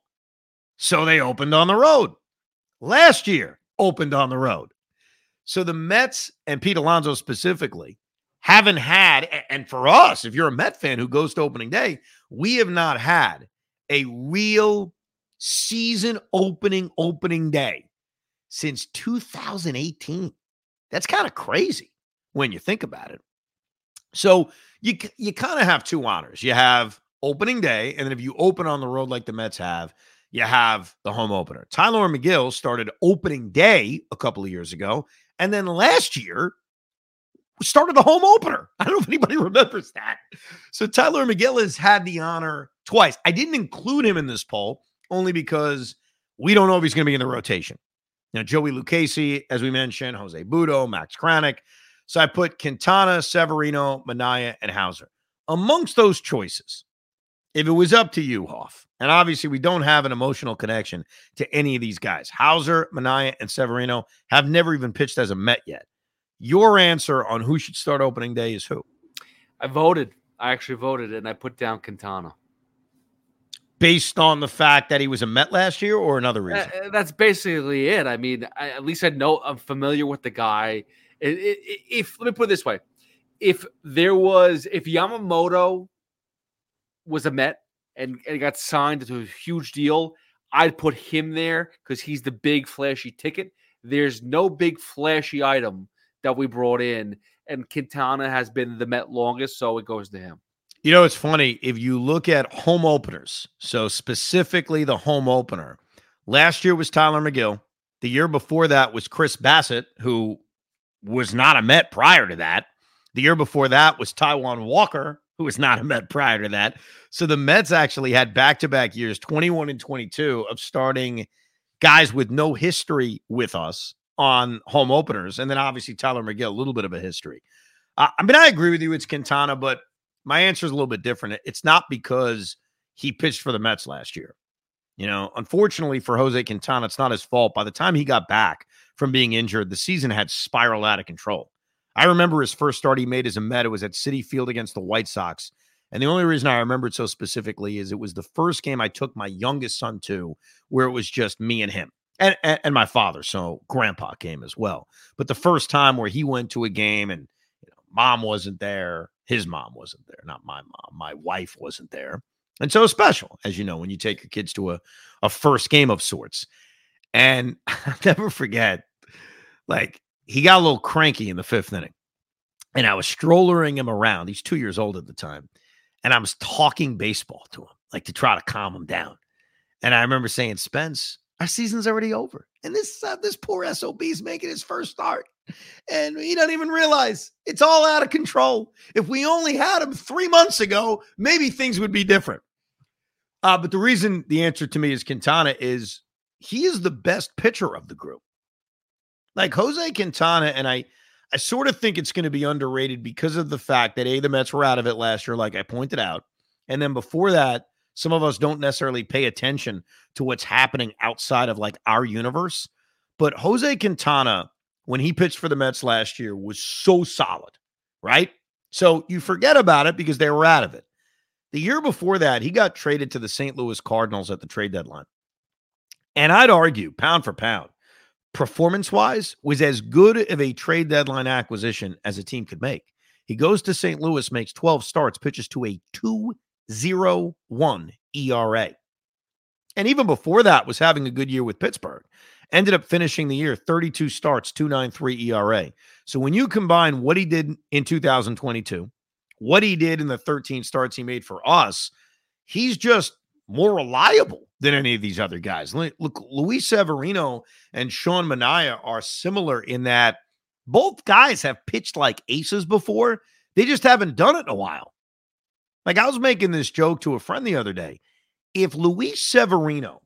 So they opened on the road. Last year, opened on the road. So the Mets and Pete Alonso specifically haven't had, and for us, if you're a Met fan who goes to opening day, we have not had a real season opening opening day since 2018. That's kind of crazy when you think about it. So you you kind of have two honors. You have opening day, and then if you open on the road like the Mets have, you have the home opener. Tylor Megill started opening day a couple of years ago, and then last year started the home opener. I don't know if anybody remembers that. So Tylor Megill has had the honor twice. I didn't include him in this poll only because we don't know if he's going to be in the rotation. Now, Joey Lucchesi, as we mentioned, Jose Butto, Max Kranick. So I put Quintana, Severino, Manaea, and Houser. Amongst those choices, if it was up to you, Hoff, and obviously we don't have an emotional connection to any of these guys, Houser, Manaea, and Severino have never even pitched as a Met yet. Your answer on who should start opening day is who? I voted. I actually voted and I put down Quintana. Based on the fact that he was a Met last year or another reason? Uh, that's basically it. I mean, I, at least I know I'm familiar with the guy. It, it, if let me put it this way. If there was if Yamamoto was a Met and, and got signed to a huge deal, I'd put him there because he's the big flashy ticket. There's no big flashy item that we brought in, and Quintana has been the Met longest, so it goes to him. You know, it's funny if you look at home openers. So specifically, the home opener. Last year was Tylor Megill. The year before that was Chris Bassitt, who was not a Met prior to that. The year before that was Taijuan Walker, who was not a Met prior to that. So the Mets actually had back to back years, 21 and 22, of starting guys with no history with us on home openers. And then obviously Tylor Megill, a little bit of a history. Uh, I mean, I agree with you. It's Quintana, but my answer is a little bit different. It's not because he pitched for the Mets last year. You know, unfortunately for Jose Quintana, it's not his fault. By the time he got back from being injured, the season had spiraled out of control. I remember his first start he made as a Met. It was at Citi Field against the White Sox. And the only reason I remember it so specifically is it was the first game I took my youngest son to where it was just me and him and, and, and my father. So grandpa came as well. But the first time where he went to a game and you know, mom wasn't there, his mom wasn't there, not my mom, my wife wasn't there. And so special, as you know, when you take your kids to a, a first game of sorts. And I'll never forget, like, he got a little cranky in the fifth inning. And I was strollering him around. He's two years old at the time. And I was talking baseball to him, like to try to calm him down. And I remember saying, Spence, our season's already over. And this uh, this poor SOB is making his first start. And he doesn't even realize it's all out of control. If we only had him three months ago, maybe things would be different. Uh, but the reason the answer to me is Quintana is he is the best pitcher of the group. Like Jose Quintana, and I I sort of think it's going to be underrated because of the fact that A, the Mets were out of it last year, like I pointed out. And then before that, some of us don't necessarily pay attention to what's happening outside of like our universe. But Jose Quintana, when he pitched for the Mets last year, was so solid, right? So you forget about it because they were out of it. The year before that, he got traded to the St. Louis Cardinals at the trade deadline. And I'd argue, pound for pound, performance wise, was as good of a trade deadline acquisition as a team could make. He goes to St. Louis, makes 12 starts, pitches to a 2.01 ERA. And even before that, was having a good year with Pittsburgh. Ended up finishing the year 32 starts, 293 ERA. So when you combine what he did in 2022, what he did in the 13 starts he made for us, he's just more reliable than any of these other guys. Look, Luis Severino and Sean Manaea are similar in that both guys have pitched like aces before. They just haven't done it in a while. Like I was making this joke to a friend the other day. If Luis Severino,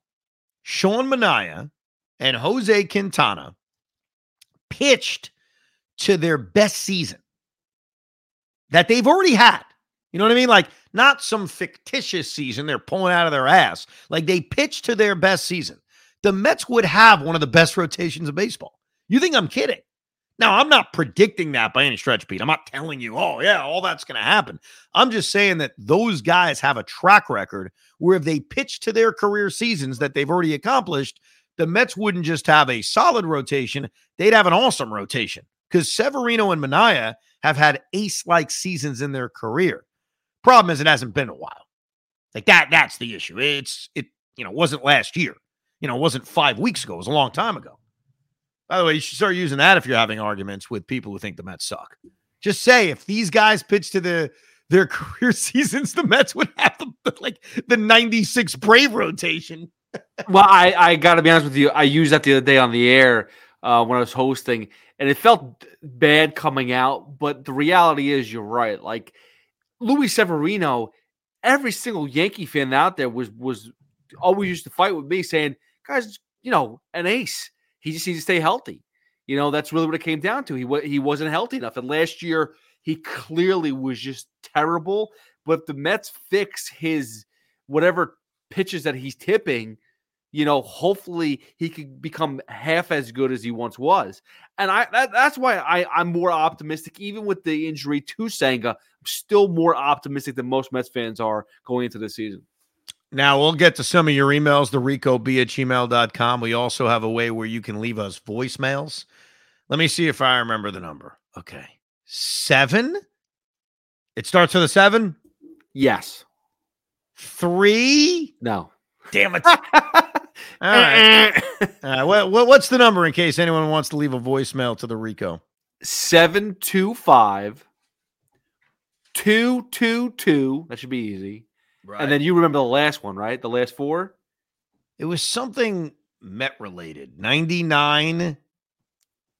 Sean Manaea, and Jose Quintana pitched to their best season that they've already had, you know what I mean? Like not some fictitious season they're pulling out of their ass. Like they pitched to their best season. The Mets would have one of the best rotations of baseball. You think I'm kidding? Now, I'm not predicting that by any stretch, Pete. I'm not telling you, oh, yeah, all that's going to happen. I'm just saying that those guys have a track record where if they pitch to their career seasons that they've already accomplished, the Mets wouldn't just have a solid rotation, they'd have an awesome rotation because Severino and Manaea have had ace like seasons in their career. Problem is, it hasn't been a while. Like that, that's the issue. It's, it, you know, wasn't last year. You know, it wasn't five weeks ago. It was a long time ago. By the way, you should start using that if you're having arguments with people who think the Mets suck. Just say if these guys pitch to the their career seasons, the Mets would have the, like the 96 Brave rotation. well, I, I got to be honest with you. I used that the other day on the air uh, when I was hosting, and it felt bad coming out. But the reality is, you're right. Like Luis Severino, every single Yankee fan out there was was always used to fight with me, saying, "Guys, you know, an ace." He just needs to stay healthy. You know, that's really what it came down to. He he wasn't healthy enough, and last year he clearly was just terrible. But if the Mets fix his whatever pitches that he's tipping, you know, hopefully he could become half as good as he once was. And I that, that's why I, I'm more optimistic, even with the injury to Senga. I'm still more optimistic than most Mets fans are going into the season. Now we'll get to some of your emails, the rico b at gmail.com. We also have a way where you can leave us voicemails. Let me see if I remember the number. Okay. Seven. It starts with a seven? Yes. Three? No. Damn it. All right. uh, what, what, what's the number in case anyone wants to leave a voicemail to the Rico? 725 222. That should be easy. Right. And then you remember the last one, right? The last four? It was something Met related. 99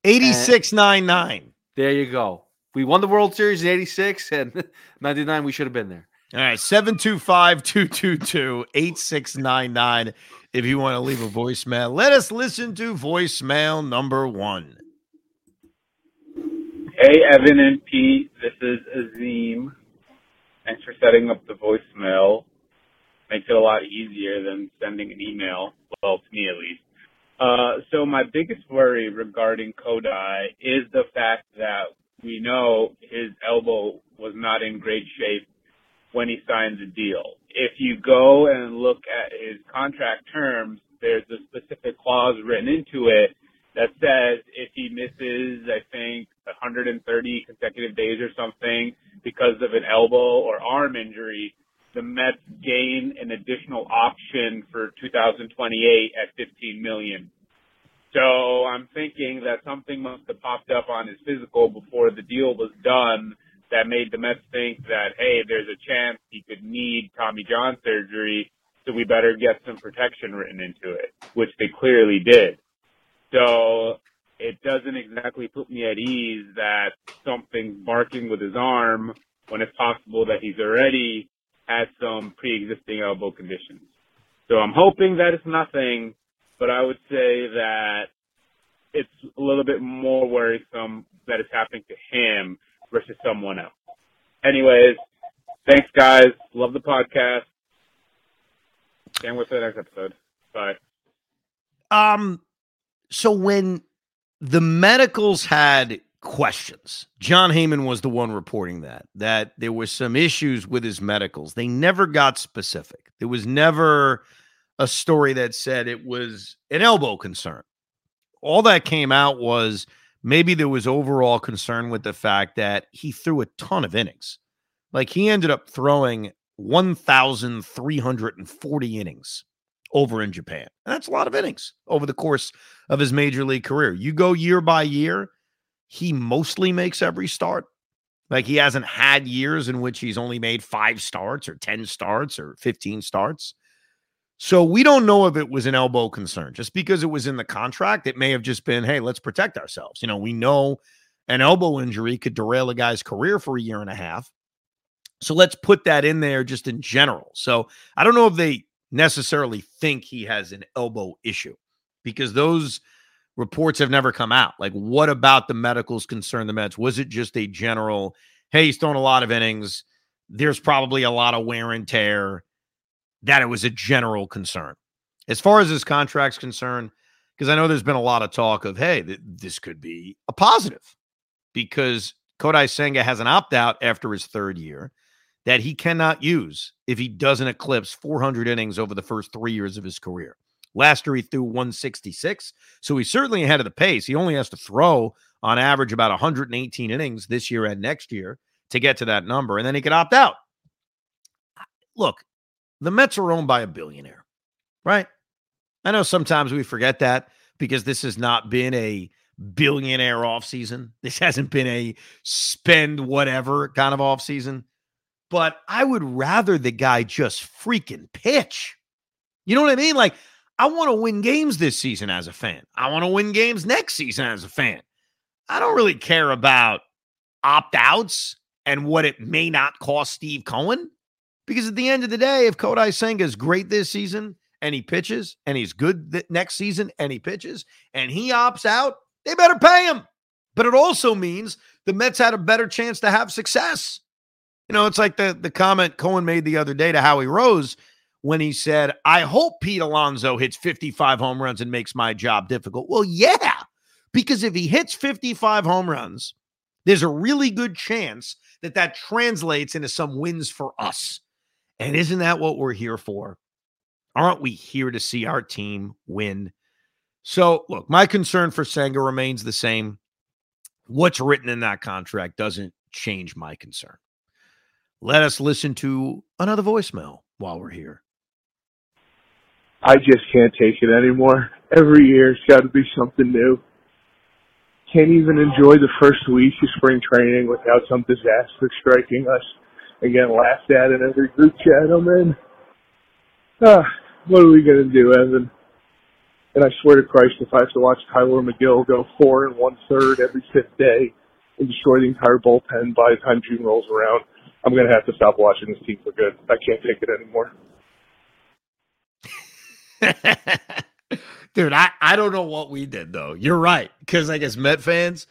86 99. There you go. We won the World Series in 86 and 99 we should have been there. All right, 725 222 8699. If you want to leave a voicemail, let us listen to voicemail number one. Hey, Evan and Pete. This is Azim Thanks for setting up the voicemail. makes it a lot easier than sending an email. Well, to me at least. Uh, so my biggest worry regarding Kodai is the fact that we know his elbow was not in great shape when he signs a deal. If you go and look at his contract terms, there's a specific clause written into it that says if he misses, I think, 130 consecutive days or something because of an elbow or arm injury, the Mets gain an additional option for 2028 at 15 million. So I'm thinking that something must have popped up on his physical before the deal was done that made the Mets think that, hey, there's a chance he could need Tommy John surgery, so we better get some protection written into it, which they clearly did. So it doesn't exactly put me at ease that something's barking with his arm when it's possible that he's already had some pre-existing elbow conditions. So I'm hoping that it's nothing, but I would say that it's a little bit more worrisome that it's happening to him versus someone else. Anyways, thanks guys. Love the podcast. Can't wait for the next episode. Bye. Um, so when the medicals had questions. Jon Heyman was the one reporting that that there was some issues with his medicals. They never got specific. There was never a story that said it was an elbow concern. All that came out was maybe there was overall concern with the fact that he threw a ton of innings. Like he ended up throwing 1,340 innings over in Japan. And that's a lot of innings over the course of his major league career. You go year by year, he mostly makes every start. Like he hasn't had years in which he's only made five starts or 10 starts or 15 starts. So we don't know if it was an elbow concern. Just because it was in the contract, it may have just been, hey, let's protect ourselves. You know, we know an elbow injury could derail a guy's career for a year and a half. So let's put that in there just in general. So I don't know if they necessarily think he has an elbow issue because those reports have never come out. Like, what about the medicals concern the Mets? Was it just a general, hey, he's thrown a lot of innings. There's probably a lot of wear and tear, that it was a general concern. As far as his contract's concerned, because I know there's been a lot of talk of, hey, th- this could be a positive because Kodai Senga has an opt out after his third year that he cannot use if he doesn't eclipse 400 innings over the first three years of his career. Last year, he threw 166. So he's certainly ahead of the pace. He only has to throw on average about 118 innings this year and next year to get to that number. And then he could opt out. Look, the Mets are owned by a billionaire, right? I know sometimes we forget that because this has not been a billionaire offseason. This hasn't been a spend whatever kind of offseason. But I would rather the guy just freaking pitch. You know what I mean? Like, I want to win games this season as a fan. I want to win games next season as a fan. I don't really care about opt outs and what it may not cost Steve Cohen. Because at the end of the day, if Kodai Senga is great this season and he pitches and he's good th- next season and he pitches and he opts out, they better pay him. But it also means the Mets had a better chance to have success. You know, it's like the, the comment Cohen made the other day to Howie Rose when he said, I hope Pete Alonso hits 55 home runs and makes my job difficult. Well, yeah, because if he hits 55 home runs, there's a really good chance that that translates into some wins for us. And isn't that what we're here for? Aren't we here to see our team win? So, look, my concern for Senga remains the same. What's written in that contract doesn't change my concern. Let us listen to another voicemail while we're here. I just can't take it anymore. Every year it's got to be something new. Can't even enjoy the first week of spring training without some disaster striking us getting laughed at in every group chat I'm in. Ah, what are we gonna do, Evan? And I swear to Christ, if I have to watch Tylor Megill go four and one third every fifth day and destroy the entire bullpen by the time June rolls around, I'm gonna have to stop watching this team for good. I can't take it anymore. Dude, I, I don't know what we did though. You're right. Because I guess Met fans,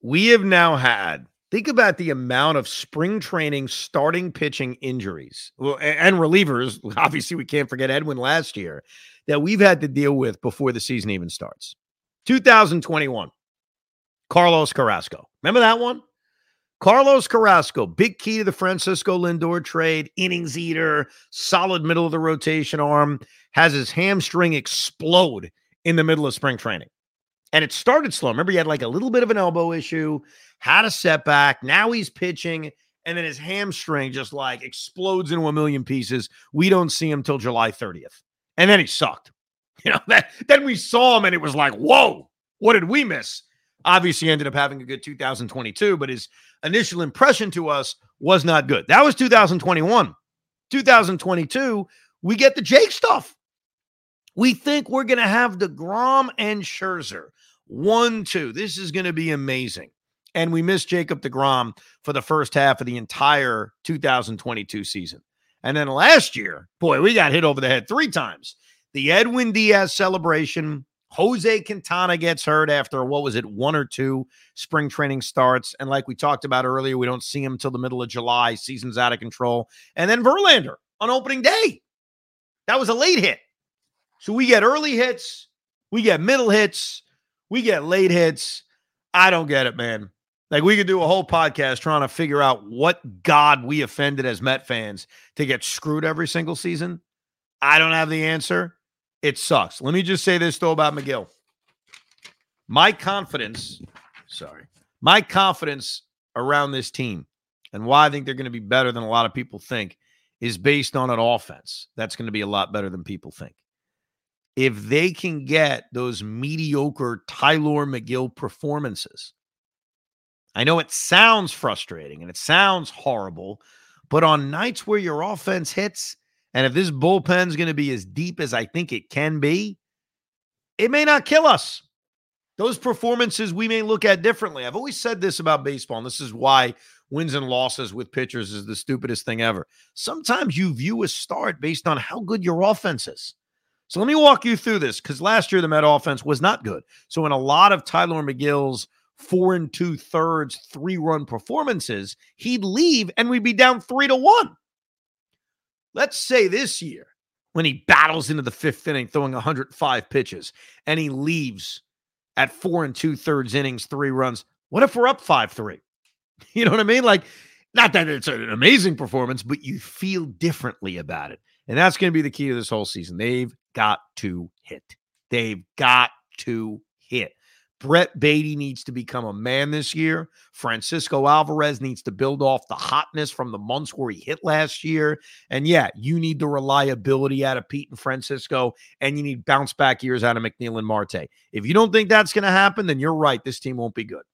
we have now had Think about the amount of spring training starting pitching injuries well, and relievers. Obviously, we can't forget Edwin last year that we've had to deal with before the season even starts. 2021, Carlos Carrasco. Remember that one? Carlos Carrasco, big key to the Francisco Lindor trade, innings eater, solid middle of the rotation arm, has his hamstring explode in the middle of spring training. And it started slow. Remember, he had like a little bit of an elbow issue, had a setback. Now he's pitching, and then his hamstring just like explodes into a million pieces. We don't see him till July 30th. And then he sucked. You know, that then we saw him and it was like, whoa, what did we miss? Obviously, ended up having a good 2022, but his initial impression to us was not good. That was 2021. 2022, we get the Jake stuff. We think we're going to have DeGrom and Scherzer. One, two. This is going to be amazing. And we missed Jacob DeGrom for the first half of the entire 2022 season. And then last year, boy, we got hit over the head three times. The Edwin Diaz celebration. Jose Quintana gets hurt after what was it, one or two spring training starts. And like we talked about earlier, we don't see him until the middle of July. Season's out of control. And then Verlander on opening day. That was a late hit. So we get early hits, we get middle hits, we get late hits. I don't get it, man. Like we could do a whole podcast trying to figure out what God we offended as Met fans to get screwed every single season. I don't have the answer. It sucks. Let me just say this though about Megill. My confidence, sorry, my confidence around this team and why I think they're going to be better than a lot of people think is based on an offense that's going to be a lot better than people think if they can get those mediocre Tylor Megill performances. I know it sounds frustrating and it sounds horrible, but on nights where your offense hits, and if this bullpen's going to be as deep as I think it can be, it may not kill us. Those performances we may look at differently. I've always said this about baseball, and this is why wins and losses with pitchers is the stupidest thing ever. Sometimes you view a start based on how good your offense is. So let me walk you through this because last year the Met offense was not good. So in a lot of Tylor Megill's four and two thirds, three run performances, he'd leave and we'd be down three to one. Let's say this year when he battles into the fifth inning, throwing 105 pitches, and he leaves at four and two thirds innings, three runs. What if we're up five three? You know what I mean? Like, not that it's an amazing performance, but you feel differently about it. And that's going to be the key to this whole season. They've got to hit. They've got to hit. Brett Baty needs to become a man this year. Francisco Alvarez needs to build off the hotness from the months where he hit last year. And yeah, you need the reliability out of Pete and Francisco, and you need bounce back years out of McNeil and Marte. If you don't think that's going to happen, then you're right. This team won't be good.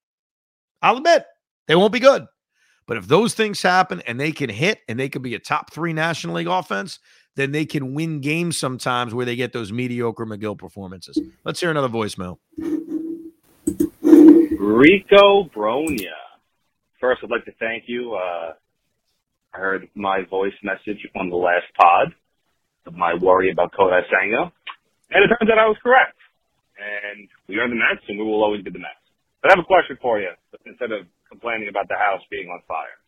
I'll admit they won't be good. But if those things happen and they can hit and they can be a top three National League offense, then they can win games sometimes where they get those mediocre Megill performances. Let's hear another voicemail. Rico Bronya. First, I'd like to thank you. Uh, I heard my voice message on the last pod of my worry about Kodai Senga, and it turns out I was correct. And we are the Mets, and we will always be the Mets. But I have a question for you, instead of complaining about the house being on fire.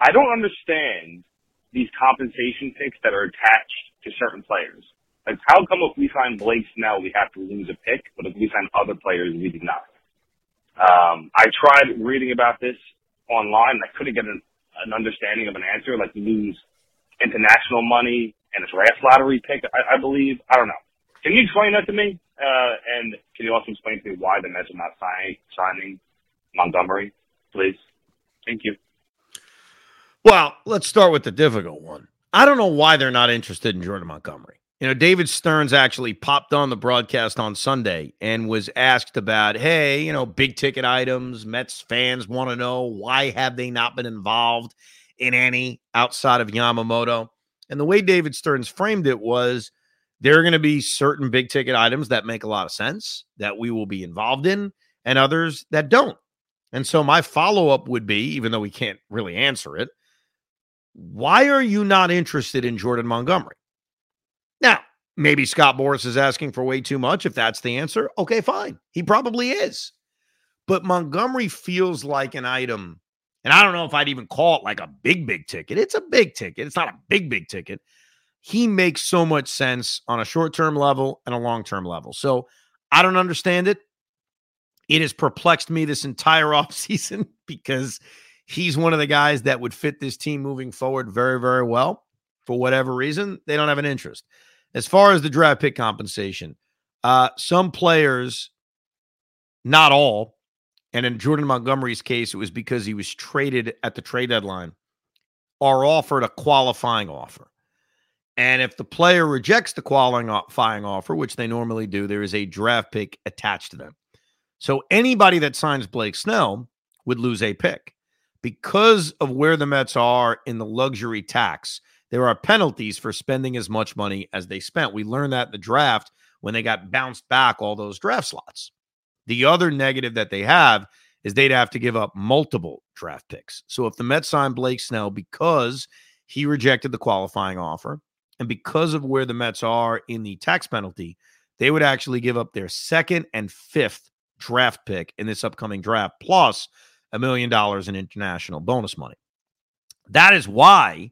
I don't understand these compensation picks that are attached to certain players. Like, how come if we sign Blake Snell, we have to lose a pick, but if we sign other players, we do not? Um, I tried reading about this online. And I couldn't get an, an understanding of an answer. Like, you lose international money and a draft lottery pick, I, I believe. I don't know. Can you explain that to me? Uh, and can you also explain to me why the Mets are not signing, signing Montgomery, please? Thank you. Well, let's start with the difficult one. I don't know why they're not interested in Jordan Montgomery. You know, David Stearns actually popped on the broadcast on Sunday and was asked about, hey, you know, big ticket items. Mets fans want to know why have they not been involved in any outside of Yamamoto? And the way David Stearns framed it was there are going to be certain big ticket items that make a lot of sense that we will be involved in and others that don't. And so my follow up would be, even though we can't really answer it, why are you not interested in Jordan Montgomery? Now, maybe Scott Boras is asking for way too much. If that's the answer, okay, fine. He probably is. But Montgomery feels like an item, and I don't know if I'd even call it like a big, big ticket. It's a big ticket. It's not a big, big ticket. He makes so much sense on a short term level and a long term level. So I don't understand it. It has perplexed me this entire offseason because he's one of the guys that would fit this team moving forward very, very well. For whatever reason, they don't have an interest. As far as the draft pick compensation, uh, some players, not all, and in Jordan Montgomery's case, it was because he was traded at the trade deadline, are offered a qualifying offer. And if the player rejects the qualifying offer, which they normally do, there is a draft pick attached to them. So anybody that signs Blake Snell would lose a pick. Because of where the Mets are in the luxury tax, there are penalties for spending as much money as they spent. We learned that in the draft when they got bounced back all those draft slots. The other negative that they have is they'd have to give up multiple draft picks. So if the Mets sign Blake Snell because he rejected the qualifying offer and because of where the Mets are in the tax penalty, they would actually give up their second and fifth draft pick in this upcoming draft, plus a million dollars in international bonus money. That is why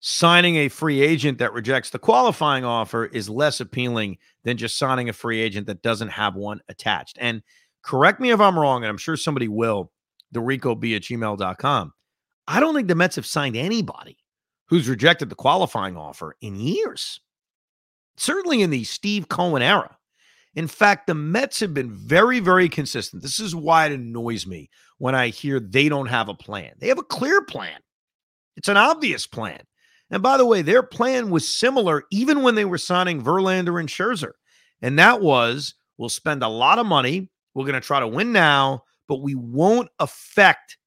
signing a free agent that rejects the qualifying offer is less appealing than just signing a free agent that doesn't have one attached. And correct me if I'm wrong, and I'm sure somebody will, the Rico B at gmail.com. I don't think the Mets have signed anybody who's rejected the qualifying offer in years. Certainly in the Steve Cohen era. In fact, the Mets have been very, very consistent. This is why it annoys me when I hear they don't have a plan. They have a clear plan, it's an obvious plan. And by the way, their plan was similar even when they were signing Verlander and Scherzer. And that was we'll spend a lot of money. We're going to try to win now, but we won't affect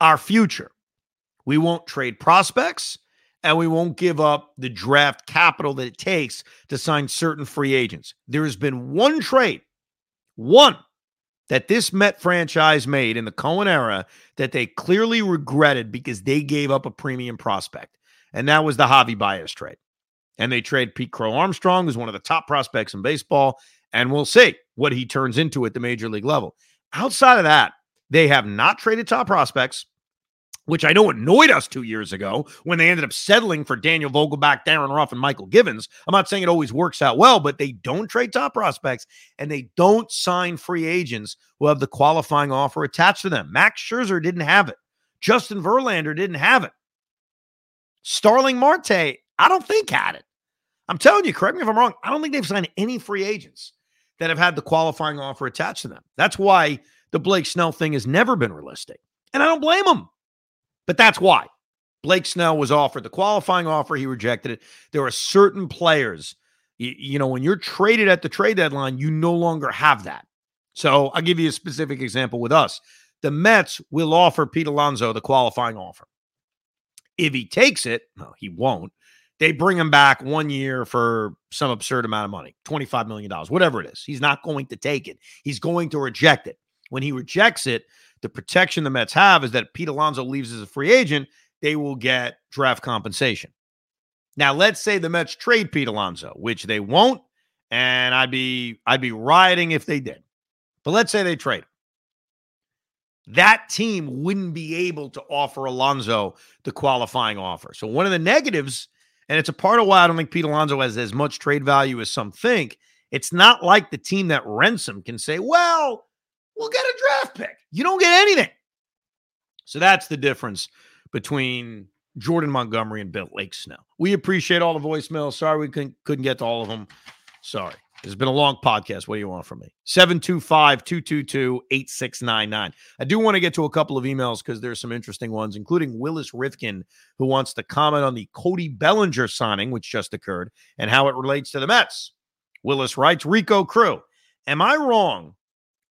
our future. We won't trade prospects and we won't give up the draft capital that it takes to sign certain free agents. There has been one trade, one that this Met franchise made in the Cohen era that they clearly regretted because they gave up a premium prospect, and that was the Javi Baez trade. And they trade Pete Crow Armstrong, who's one of the top prospects in baseball, and we'll see what he turns into at the major league level. Outside of that, they have not traded top prospects which I know annoyed us two years ago when they ended up settling for Daniel Vogelbach, Darin Ruf, and Mychal Givens. I'm not saying it always works out well, but they don't trade top prospects and they don't sign free agents who have the qualifying offer attached to them. Max Scherzer didn't have it. Justin Verlander didn't have it. Starling Marte, I don't think had it. I'm telling you, correct me if I'm wrong. I don't think they've signed any free agents that have had the qualifying offer attached to them. That's why the Blake Snell thing has never been realistic. And I don't blame them. But that's why. Blake Snell was offered the qualifying offer. He rejected it. There are certain players, you, you, know, when you're traded at the trade deadline, you no longer have that. So I'll give you a specific example with us. The Mets will offer Pete Alonso the qualifying offer. If he takes it, no, he won't. They bring him back one year for some absurd amount of money, $25 million, whatever it is. He's not going to take it. He's going to reject it. When he rejects it, the protection the Mets have is that Pete Alonso leaves as a free agent, they will get draft compensation. Now, let's say the Mets trade Pete Alonso, which they won't, and I'd be I'd be rioting if they did. But let's say they trade him. That team wouldn't be able to offer Alonso the qualifying offer. So one of the negatives, and it's a part of why I don't think Pete Alonso has as much trade value as some think. It's not like the team that rents him can say, well, we'll get a draft pick. You don't get anything. So that's the difference between Jordan Montgomery and Bill Lake Snell. We appreciate all the voicemails. Sorry we couldn't, couldn't get to all of them. Sorry. It's been a long podcast. What do you want from me? 725 222 8699. I do want to get to a couple of emails because there's some interesting ones, including Willis Rifkin, who wants to comment on the Cody Bellinger signing, which just occurred, and how it relates to the Mets. Willis writes Rico Crew. Am I wrong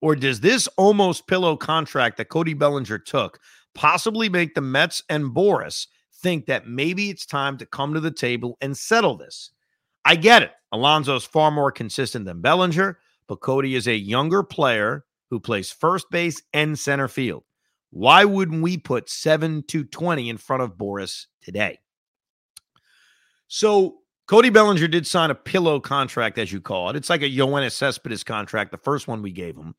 or does this almost pillow contract that Cody Bellinger took possibly make the Mets and Boras think that maybe it's time to come to the table and settle this? I get it. Alonso's far more consistent than Bellinger, but Cody is a younger player who plays first base and center field. Why wouldn't we put 7 to 20 in front of Boras today? So Cody Bellinger did sign a pillow contract, as you call it. It's like a Yoenis Cespedes contract, the first one we gave him,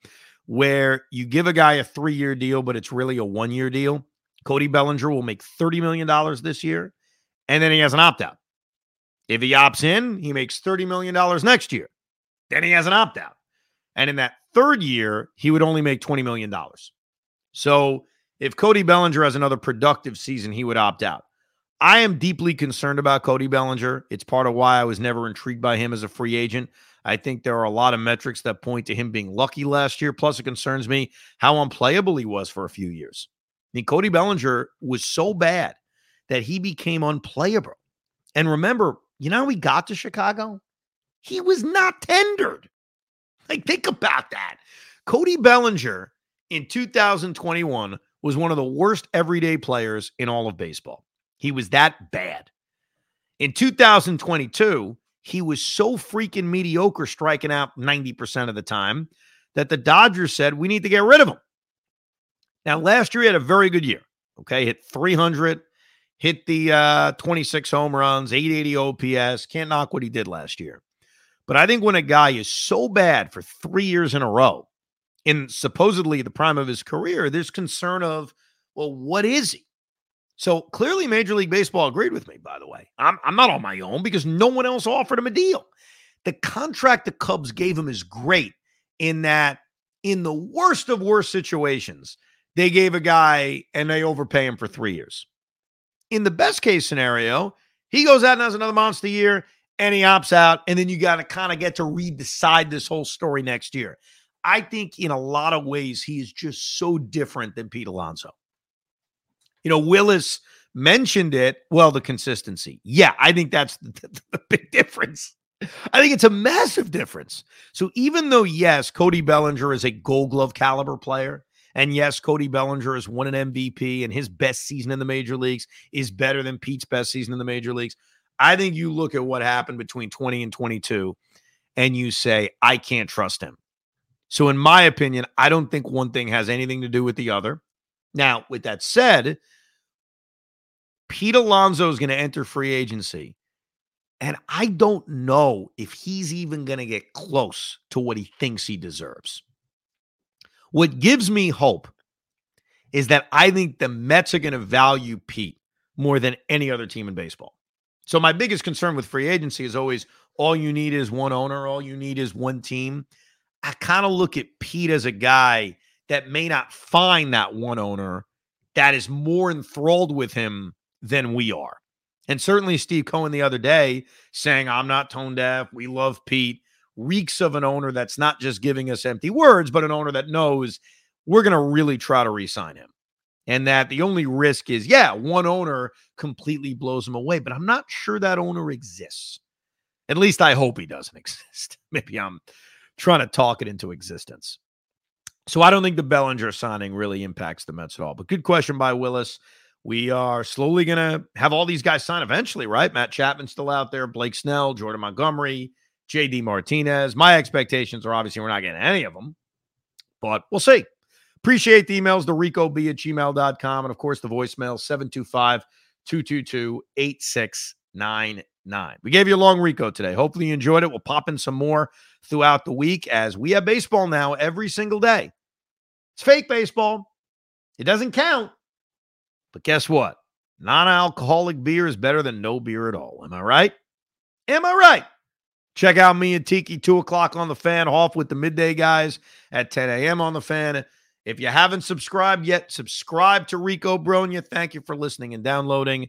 where you give a guy a three year deal, but it's really a one year deal. Cody Bellinger will make $30 million this year, and then he has an opt out. If he opts in, he makes $30 million next year. Then he has an opt out. And in that third year, he would only make $20 million. So if Cody Bellinger has another productive season, he would opt out. I am deeply concerned about Cody Bellinger. It's part of why I was never intrigued by him as a free agent. I think there are a lot of metrics that point to him being lucky last year. Plus, it concerns me how unplayable he was for a few years. I mean, Cody Bellinger was so bad that he became unplayable. And remember, you know how he got to Chicago? He was not tendered. Like, think about that. Cody Bellinger in 2021 was one of the worst everyday players in all of baseball. He was that bad. In 2022, he was so freaking mediocre, striking out 90% of the time, that the Dodgers said, we need to get rid of him. Now, last year he had a very good year. Okay. Hit 300, hit the uh, 26 home runs, 880 OPS. Can't knock what he did last year. But I think when a guy is so bad for three years in a row, in supposedly the prime of his career, there's concern of, well, what is he? So clearly, Major League Baseball agreed with me, by the way. I'm, I'm not on my own because no one else offered him a deal. The contract the Cubs gave him is great in that, in the worst of worst situations, they gave a guy and they overpay him for three years. In the best case scenario, he goes out and has another monster year and he opts out. And then you got to kind of get to read decide this whole story next year. I think in a lot of ways, he is just so different than Pete Alonso. You know, Willis mentioned it. Well, the consistency. Yeah, I think that's the, the big difference. I think it's a massive difference. So even though, yes, Cody Bellinger is a gold glove caliber player, and yes, Cody Bellinger has won an MVP, and his best season in the major leagues is better than Pete's best season in the major leagues. I think you look at what happened between 20 and 22, and you say, I can't trust him. So, in my opinion, I don't think one thing has anything to do with the other. Now, with that said, Pete Alonso is going to enter free agency. And I don't know if he's even going to get close to what he thinks he deserves. What gives me hope is that I think the Mets are going to value Pete more than any other team in baseball. So, my biggest concern with free agency is always all you need is one owner, all you need is one team. I kind of look at Pete as a guy that may not find that one owner that is more enthralled with him than we are. And certainly Steve Cohen the other day saying, I'm not tone deaf. We love Pete reeks of an owner that's not just giving us empty words, but an owner that knows we're going to really try to re-sign him. And that the only risk is, yeah, one owner completely blows him away, but I'm not sure that owner exists. At least I hope he doesn't exist. Maybe I'm trying to talk it into existence. So I don't think the Bellinger signing really impacts the Mets at all. But good question by Willis. We are slowly going to have all these guys sign eventually, right? Matt Chapman's still out there, Blake Snell, Jordan Montgomery, JD Martinez. My expectations are obviously we're not getting any of them, but we'll see. Appreciate the emails, the rico b at gmail.com. And of course, the voicemail 725 222 8699. We gave you a long Rico today. Hopefully, you enjoyed it. We'll pop in some more throughout the week as we have baseball now every single day. It's fake baseball, it doesn't count. But guess what? Non alcoholic beer is better than no beer at all. Am I right? Am I right? Check out me and Tiki, 2 o'clock on the fan, off with the midday guys at 10 a.m. on the fan. If you haven't subscribed yet, subscribe to Rico Brogna. Thank you for listening and downloading